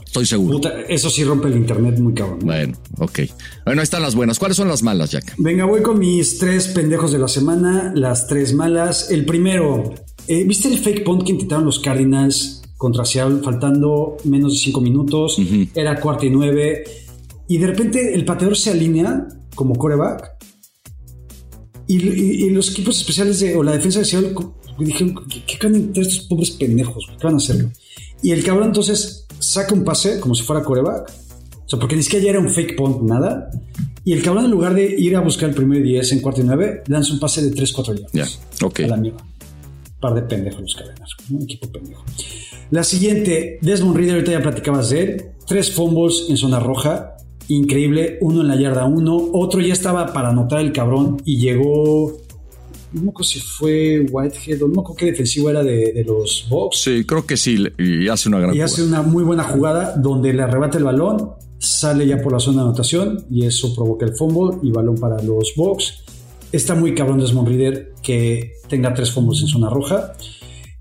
Estoy seguro. eso sí rompe el internet muy cabrón. Bueno, ok. Bueno, ahí están las buenas. ¿Cuáles son las malas, Jack? Venga, voy con mis tres pendejos de la semana, las tres malas. El primero, eh, ¿viste el fake punt que intentaron los Cardinals contra Seattle faltando menos de cinco minutos? Era cuarta y nueve. Y de repente el pateador se alinea como coreback. Y, los equipos especiales de, o la defensa de Seattle dijeron, ¿qué, van a estos pobres pendejos? ¿Qué van a hacer? Y el cabrón entonces saca un pase como si fuera coreback. O sea, porque ni siquiera ya era un fake punt, nada. Y el cabrón en lugar de ir a buscar el primer 10 en cuarto y 9, lanza un pase de 3-4 yardas. Ya, ok. A la mierda. Par de pendejos los cadenas. Un equipo pendejo. La siguiente, Desmond Reader, ahorita ya platicabas de él. Tres fumbles en zona roja increíble, uno en la yarda uno, otro ya estaba para anotar el cabrón y llegó, no me acuerdo si fue Whitehead o no me acuerdo qué defensivo era de, los Bucks. Sí, creo que sí, y hace una gran Y hace una muy buena jugada donde le arrebata el balón, sale ya por la zona de anotación y eso provoca el fumble y balón para los Bucks. Está muy cabrón Desmond Reader que tenga tres fumbles en zona roja.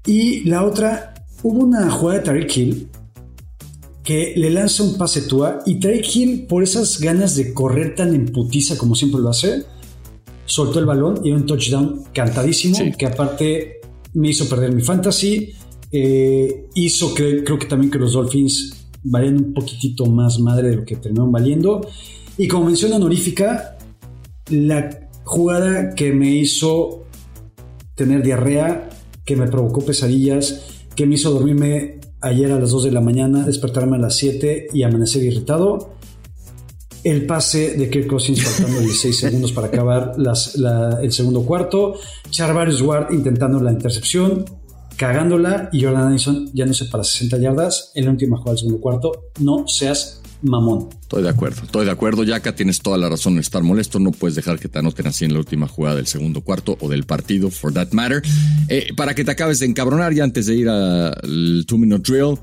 Y la otra, hubo una jugada de Tariq Hill que le lanza un pase Tua y Tariq Hill, por esas ganas de correr tan en putiza como siempre lo hace, soltó el balón y un touchdown cantadísimo que aparte me hizo perder mi fantasy. Eh, hizo que creo que también que los Dolphins valían un poquitito más madre de lo que terminaron valiendo. Y como mención honorífica, la jugada que me hizo tener diarrea, que me provocó pesadillas, que me hizo dormirme ayer a las 2 de la mañana, despertarme a las 7 y amanecer irritado. El pase de Kirk Cousins faltando 16 segundos para acabar el segundo cuarto. Charvarius Ward intentando la intercepción, cagándola. Y Jordan Addison ya no sé para 60 yardas en la última del segundo cuarto. No seas mamón. Estoy de acuerdo, estoy de acuerdo. Ya acá tienes toda la razón en estar molesto. No puedes dejar que te anoten así en la última jugada del segundo cuarto o del partido, for that matter. Eh, para que te acabes de encabronar ya antes de ir al two-minute drill,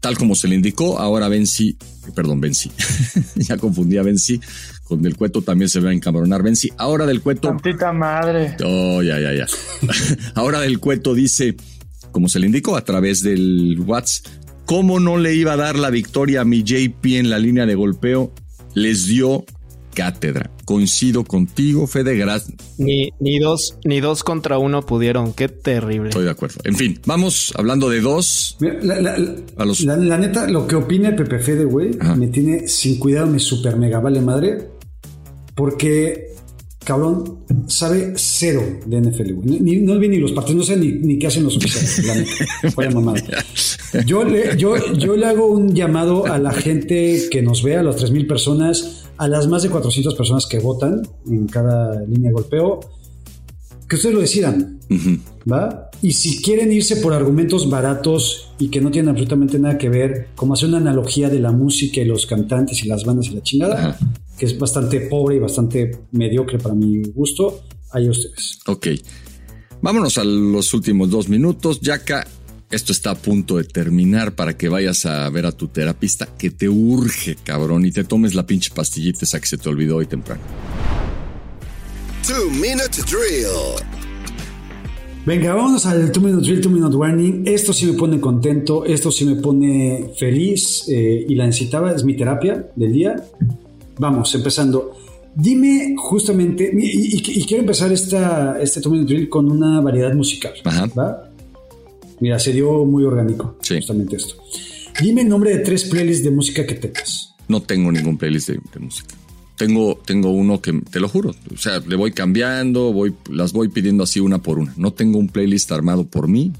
tal como se le indicó, ahora Benzi, perdón, Benzi, ya confundí a Benzi. Con Del Cueto también se va a encabronar Benzi. Ahora Del Cueto. Tantita madre. Oh, ya, ya, ya. ahora Del Cueto dice, como se le indicó a través del WhatsApp, ¿Cómo no le iba a dar la victoria a mi JP en la línea de golpeo? Les dio cátedra. Coincido contigo, Fede. Gracias. Ni, ni, dos, ni dos contra uno pudieron. Qué terrible. Estoy de acuerdo. En fin, vamos hablando de dos. la, neta, lo que opine Pepe Fede, güey, me tiene sin cuidado, me super mega vale madre. Porque cabrón, sabe cero de NFL, güey. Ni, no vi ni los partidos, no sé ni, ni qué hacen los oficiales, la neta. mamada. Yo le, yo, yo le hago un llamado a la gente que nos vea, a las 3.000 personas, a las más de 400 personas que votan en cada línea de golpeo, que ustedes lo decidan, ¿va? Y si quieren irse por argumentos baratos y que no tienen absolutamente nada que ver, como hacer una analogía de la música y los cantantes y las bandas y la chingada, que es bastante pobre y bastante mediocre para mi gusto, ahí ustedes. Ok. Vámonos a los últimos dos minutos. Yaka, esto está a punto de terminar para que vayas a ver a tu terapista que te urge, cabrón, y te tomes la pinche pastillita esa que se te olvidó hoy temprano. Two Minute Drill. Venga, vámonos al Two Minute Drill, Two Minute Warning. Esto sí me pone contento, esto sí me pone feliz eh, y la necesitaba, es mi terapia del día. Vamos, empezando. Dime justamente, y, quiero empezar esta, este Minute Drill con una variedad musical. Ajá. ¿va? Mira, se dio muy orgánico. Justamente esto. Dime el nombre de tres playlists de música que tengas. No tengo ningún playlist de, música. Tengo, tengo uno que te lo juro. O sea, le voy cambiando, voy, las voy pidiendo así una por una. No tengo un playlist armado por mí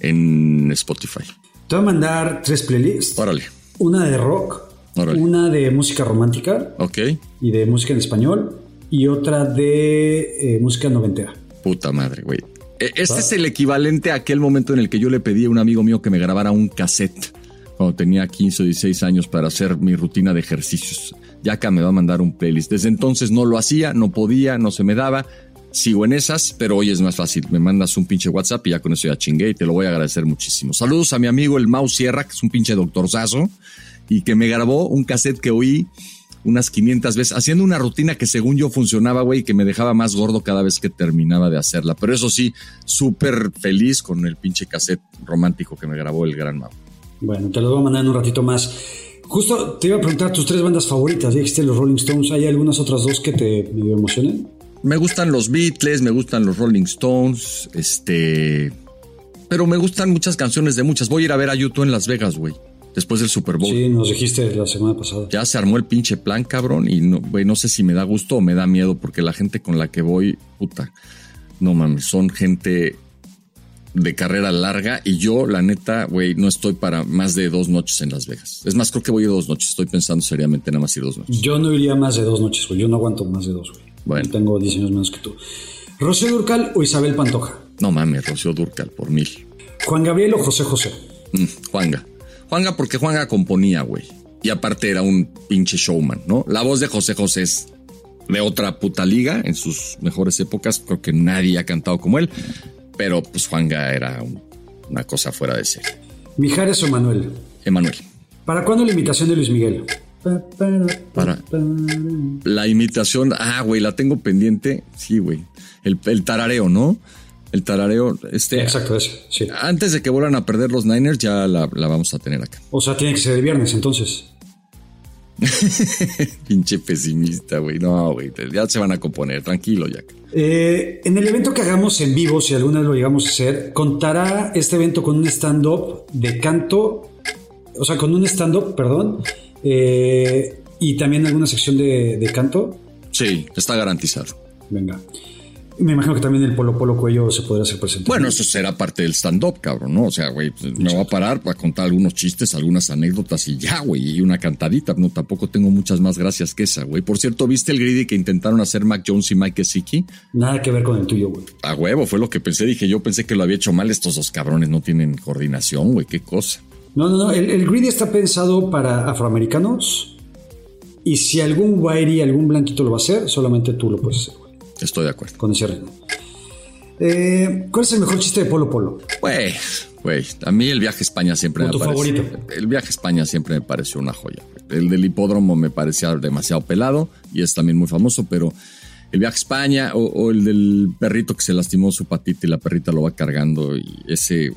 en Spotify. Te voy a mandar tres playlists. Órale. Una de rock, una de música romántica. Ok. Y de música en español. Y otra de eh, música noventera. Puta madre, güey. Este es el equivalente a aquel momento en el que yo le pedí a un amigo mío que me grabara un cassette cuando tenía 15 o 16 años para hacer mi rutina de ejercicios. Ya acá me va a mandar un playlist. Desde entonces no lo hacía, no podía, no se me daba. Sigo en esas, pero hoy es más fácil. Me mandas un pinche WhatsApp y ya con eso ya chingué y te lo voy a agradecer muchísimo. Saludos a mi amigo el Mau Sierra, que es un pinche doctorzazo y que me grabó un cassette que oí unas 500 veces, haciendo una rutina que según yo funcionaba, güey, y que me dejaba más gordo cada vez que terminaba de hacerla. Pero eso sí, súper feliz con el pinche cassette romántico que me grabó el gran mago. Bueno, te lo voy a mandar en un ratito más. Justo te iba a preguntar tus tres bandas favoritas. Dijiste los Rolling Stones. ¿Hay algunas otras dos que te medio emocionen? Me gustan los Beatles, me gustan los Rolling Stones, este. Pero me gustan muchas canciones de muchas. Voy a ir a ver a YouTube en Las Vegas, güey después del Super Bowl. Sí, nos dijiste la semana pasada. Ya se armó el pinche plan, cabrón, y no, güey, no sé si me da gusto o me da miedo, porque la gente con la que voy, puta, no mames, son gente de carrera larga y yo, la neta, güey, no estoy para más de dos noches en Las Vegas. Es más, creo que voy a dos noches. Estoy pensando seriamente nada más ir dos noches. Yo no iría más de dos noches, güey. Yo no aguanto más de dos, güey. Bueno. tengo 10 años menos que tú. ¿Rocío Durcal o Isabel Pantoja? No mames, Rocío Durcal, por mil. ¿Juan Gabriel o José José? Mm, Juanga. Juanga porque Juanga componía, güey. Y aparte era un pinche showman, ¿no? La voz de José José es de otra puta liga en sus mejores épocas. Creo que nadie ha cantado como él. Pero pues Juanga era una cosa fuera de serie. ¿Mijares o Manuel? Emanuel. ¿Para cuándo la invitación de Luis Miguel? Para. La imitación, ah, güey, la tengo pendiente. Sí, güey. El, el tarareo, ¿no? El tarareo, este. Exacto, ese, sí. Antes de que vuelvan a perder los Niners, ya la, la vamos a tener acá. O sea, tiene que ser de viernes, entonces. Pinche pesimista, güey. No, güey. Ya se van a componer. Tranquilo, Jack. Eh, en el evento que hagamos en vivo, si alguna vez lo llegamos a hacer, contará este evento con un stand-up de canto, o sea, con un stand-up, perdón, eh, y también alguna sección de, de canto. Sí, está garantizado. Venga. Me imagino que también el Polo Polo Cuello se podrá hacer presente. Bueno, eso será parte del stand-up, cabrón, ¿no? O sea, güey, pues, me voy a parar para contar algunos chistes, algunas anécdotas y ya, güey, y una cantadita. No, tampoco tengo muchas más gracias que esa, güey. Por cierto, ¿viste el greedy que intentaron hacer Mac Jones y Mike Gesicki? Nada que ver con el tuyo, güey. A huevo, fue lo que pensé. Dije, yo pensé que lo había hecho mal. Estos dos cabrones no tienen coordinación, güey, qué cosa. No, no, no. El, el greedy está pensado para afroamericanos. Y si algún whitey, algún blanquito lo va a hacer, solamente tú lo puedes hacer. Estoy de acuerdo. Con ese ritmo. Eh, ¿Cuál es el mejor chiste de Polo Polo? Güey, güey, a mí el viaje a España siempre ¿O me tu pareció. favorito? El viaje a España siempre me pareció una joya. El del hipódromo me parecía demasiado pelado y es también muy famoso, pero el viaje a España o, o el del perrito que se lastimó su patita y la perrita lo va cargando y ese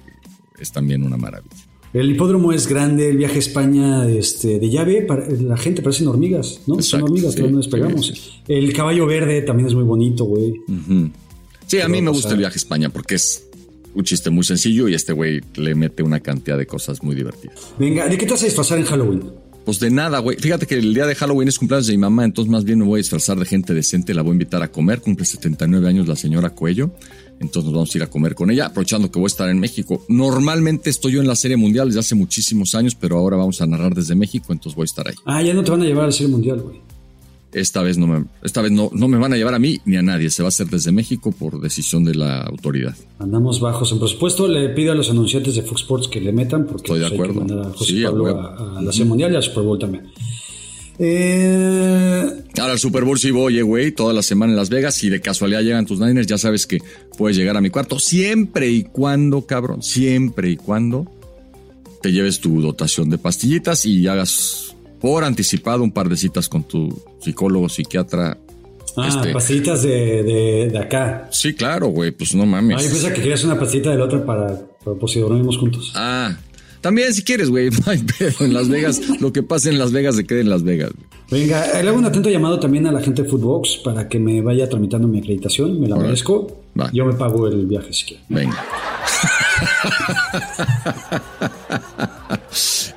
es también una maravilla. El hipódromo es grande, el viaje a España este, de llave, para- la gente parecen hormigas, ¿no? Son hormigas sí, que no despegamos. El caballo verde también es muy bonito, güey. Sí, a mí me gusta pasar? el viaje a España porque es un chiste muy sencillo y este güey le mete una cantidad de cosas muy divertidas. Venga, ¿de qué te vas a disfrazar en Halloween? Pues de nada, güey. Fíjate que el día de Halloween es cumpleaños de mi mamá, entonces más bien me voy a disfrazar de gente decente, la voy a invitar a comer. Cumple 79 años la señora Cuello, entonces nos vamos a ir a comer con ella, aprovechando que voy a estar en México. Normalmente estoy yo en la Serie Mundial desde hace muchísimos años, pero ahora vamos a narrar desde México, entonces voy a estar ahí. Ah, ya no te van a llevar a la Serie Mundial, güey. Esta vez no me, esta vez no, no me van a llevar a mí ni a nadie, se va a hacer desde México por decisión de la autoridad. Andamos bajos en presupuesto. Le pido a los anunciantes de Fox Sports que le metan porque Estoy de pues, hay que acuerdo. mandar a José Sí, a Pablo a, a la Serie Mundial y al Super Bowl también. Eh, Ahora al Super Bowl sí voy, eh, güey, toda la semana en Las Vegas. Si de casualidad llegan tus Niners, ya sabes que puedes llegar a mi cuarto siempre y cuando, cabrón, siempre y cuando te lleves tu dotación de pastillitas y hagas por anticipado un par de citas con tu psicólogo, psiquiatra. ah, Este- pastillitas de, de, de acá. Sí, claro, güey, pues no mames. Ah, yo pensaba que querías una pastillita de la otra para, para por si dormimos juntos. Ah, también si quieres, güey. En Las Vegas, lo que pase en Las Vegas se quede en Las Vegas. güey. Venga, le hago un atento llamado también a la gente de Footbox para que me vaya tramitando mi acreditación. Me la merezco. Va. Yo me pago el viaje si quieren. Venga.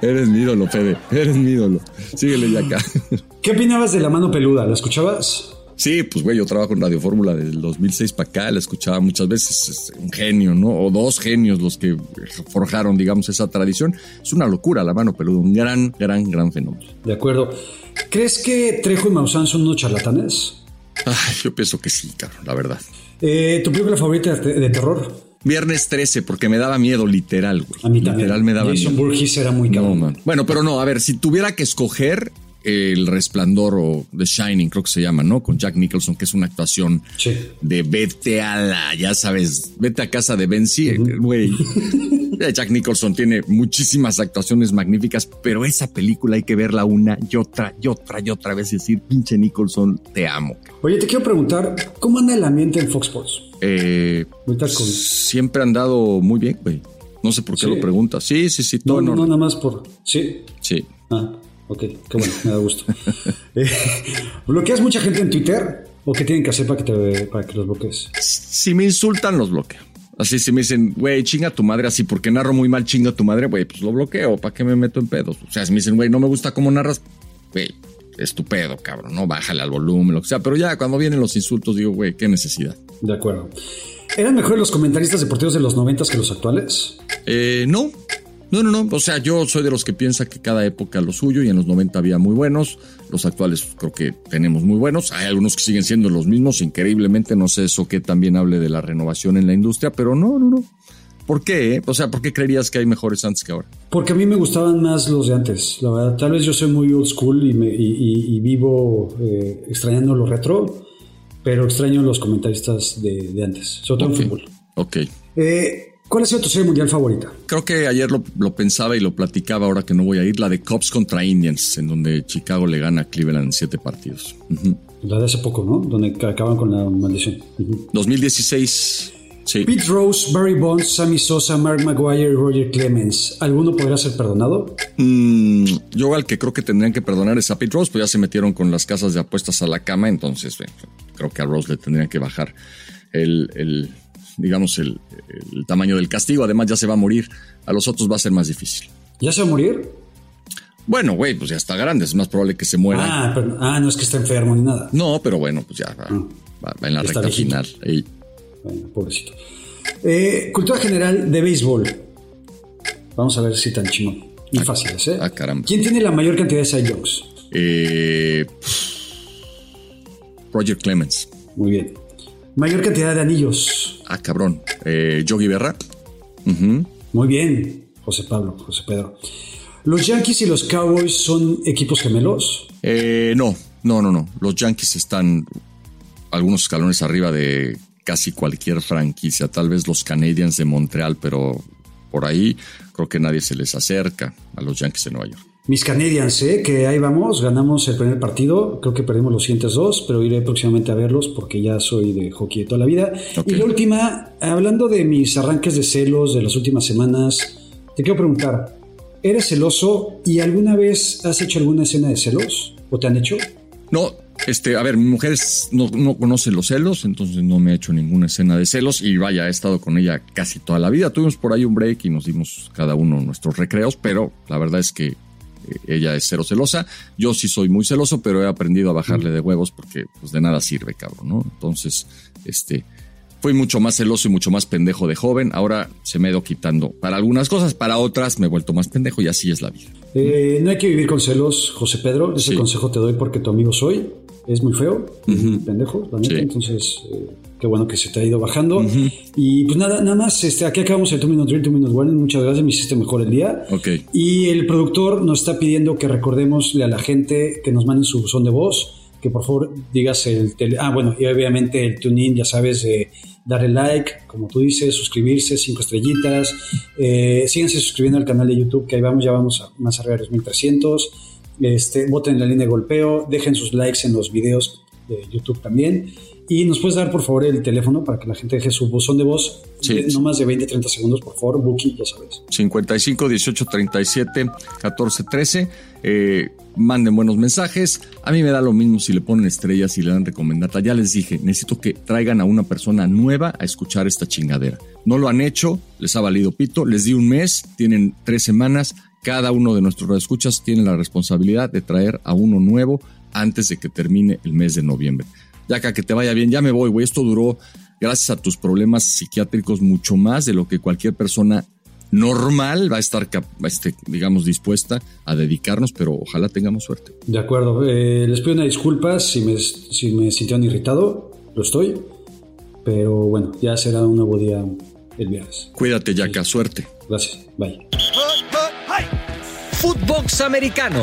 Eres mi ídolo, Fede. Eres mi ídolo. Síguele ya acá. ¿Qué opinabas de la mano peluda? ¿La escuchabas? Sí, pues güey, yo trabajo en Radio Fórmula desde el 2006 para acá, la escuchaba muchas veces, es un genio, ¿no? O dos genios los que forjaron, digamos, esa tradición. Es una locura la mano peluda, un gran, gran, gran fenómeno. De acuerdo. ¿Crees que Trejo y Maussan son unos charlatanes? Ay, yo pienso que sí, cabrón, la verdad. Eh, ¿Tu película favorita de, terror? Viernes 13, porque me daba miedo, literal, güey. A mí también. Literal me daba Jason miedo. Voorhees era muy No, cabrón. man. Bueno, pero no, a ver, si tuviera que escoger El Resplandor o The Shining, creo que se llama, ¿no? Con Jack Nicholson, que es una actuación Sí. de vete a la, ya sabes, vete a casa de Ben güey. Jack Nicholson tiene muchísimas actuaciones magníficas, pero esa película hay que verla una y otra y otra y otra vez y decir, pinche Nicholson, te amo. Oye, te quiero preguntar, ¿cómo anda el ambiente en Fox Sports? Eh, siempre han dado muy bien, güey. No sé por qué Sí. lo preguntas. Sí, sí, sí, todo No, no, nada más por... Sí. Sí. Ah, ok, qué bueno, me da gusto. Eh, ¿Bloqueas mucha gente en Twitter? ¿O qué tienen que hacer para que, te, para que los bloquees? Si me insultan, los bloqueo. Así, si me dicen, güey, chinga tu madre, así porque narro muy mal, chinga tu madre, güey, pues lo bloqueo. ¿Para qué me meto en pedos? O sea, si me dicen, güey, no me gusta cómo narras, güey, es tu pedo, cabrón, no bájale al volumen, lo que sea. Pero ya cuando vienen los insultos, digo, güey, qué necesidad. De acuerdo. ¿Eran mejores los comentaristas deportivos de los noventas que los actuales? Eh, no, no, no, no. O sea, yo soy de los que piensa que cada época lo suyo y en los 90 había muy buenos. Los actuales creo que tenemos muy buenos. Hay algunos que siguen siendo los mismos, increíblemente. No sé eso que también hable de la renovación en la industria, pero no, no, no. ¿Por qué? eh? O sea, ¿por qué creerías que hay mejores antes que ahora? Porque a mí me gustaban más los de antes. La verdad, tal vez yo soy muy old school y, me- y- y- y vivo eh, extrañando lo retro, pero extraño los comentaristas de, de antes, sobre todo en fútbol. Ok. Eh, ¿Cuál sido tu serie mundial favorita? Creo que ayer lo, lo, pensaba y lo platicaba ahora que no voy a ir, la de Cubs contra Indians, en donde Chicago le gana a Cleveland en siete partidos. Uh -huh. La de hace poco, ¿no? Donde acaban con la maldición. Uh -huh. 2016. Sí. Pete Rose, Barry Bonds, Sammy Sosa, Mark Maguire y Roger Clemens. ¿Alguno podrá ser perdonado? Mm, yo al que creo que tendrían que perdonar es a Pete Rose, pues ya se metieron con las casas de apuestas a la cama, entonces creo que a Rose le tendrían que bajar el, el digamos, el, el, tamaño del castigo. Además, ya se va a morir. A los otros va a ser más difícil. ¿Ya se va a morir? Bueno, güey, pues ya está grande. Es más probable que se muera. Ah, pero, ah no es que está enfermo ni nada. No, pero bueno, pues ya va, ah, va, va en la recta viejito. final. Ey. Bueno, pobrecito. Eh, cultura general de béisbol. Vamos a ver si tan chingón. Muy ah, fáciles, ¿eh? Ah, caramba. ¿Quién tiene la mayor cantidad de Cy? Eh, Roger Clemens. Muy bien. Mayor cantidad de anillos. Ah, cabrón. Eh, Yogi Berra. Uh -huh. Muy bien, José Pablo, José Pedro. ¿Los Yankees y los Cowboys son equipos gemelos? Eh, no, no, no, no. Los Yankees están algunos escalones arriba de casi cualquier franquicia. Tal vez los Canadiens de Montreal, pero por ahí creo que nadie se les acerca a los Yankees de Nueva York. Mis Canadiens, ¿eh? que ahí vamos, ganamos el primer partido, creo que perdimos los siguientes dos, pero iré próximamente a verlos porque ya soy de hockey de toda la vida. Okay. Y la última, hablando de mis arranques de celos de las últimas semanas, te quiero preguntar, ¿eres celoso y alguna vez has hecho alguna escena de celos? ¿O te han hecho? No, este, a ver, mi mujer no, no, conoce los celos, entonces no me ha hecho ninguna escena de celos y vaya, he estado con ella casi toda la vida. Tuvimos por ahí un break y nos dimos cada uno nuestros recreos, pero la verdad es que ella es cero celosa. Yo sí soy muy celoso, pero he aprendido a bajarle de huevos porque pues de nada sirve, cabrón, ¿no? Entonces, este, fui mucho más celoso y mucho más pendejo de joven. Ahora se me ha ido quitando para algunas cosas, para otras me he vuelto más pendejo y así es la vida. Eh, no hay que vivir con celos, José Pedro. Ese sí. consejo te doy porque tu amigo soy. Es muy feo, uh -huh. pendejo, la neta. Sí. Entonces, eh, qué bueno que se te ha ido bajando. Uh -huh. Y pues nada, nada más, este, aquí acabamos el 2 Minute Drill, 2 Minute Warning. Muchas gracias, me hiciste mejor el día. Ok. Y el productor nos está pidiendo que recordémosle a la gente que nos manden su buzón de voz, que por favor digas el tele. Ah, bueno, y obviamente el tune-in, ya sabes, de darle like, como tú dices, suscribirse, cinco estrellitas. Eh, síganse suscribiendo al canal de YouTube, que ahí vamos, ya vamos a más arriba de los 1300. Este, voten en la línea de golpeo, dejen sus likes en los videos de YouTube también. Y nos puedes dar, por favor, el teléfono para que la gente deje su buzón de voz. Sí. De, no más de 20, 30 segundos, por favor. Bookie, ya sabes. 55 18 37 14 13. Eh, manden buenos mensajes. A mí me da lo mismo si le ponen estrellas y le dan recomendata. Ya les dije, necesito que traigan a una persona nueva a escuchar esta chingadera. No lo han hecho, les ha valido pito. Les di un mes, tienen tres semanas. Cada uno de nuestros escuchas tiene la responsabilidad de traer a uno nuevo antes de que termine el mes de noviembre. Ya que te vaya bien, ya me voy, güey. Esto duró, gracias a tus problemas psiquiátricos, mucho más de lo que cualquier persona normal va a estar, este, digamos, dispuesta a dedicarnos, pero ojalá tengamos suerte. De acuerdo. Eh, les pido una disculpa si me, si me sintieron irritado. Lo estoy. Pero bueno, ya será un nuevo día el viernes. Cuídate, Yaka. Sí. Suerte. Gracias. Bye. Footbox Americano.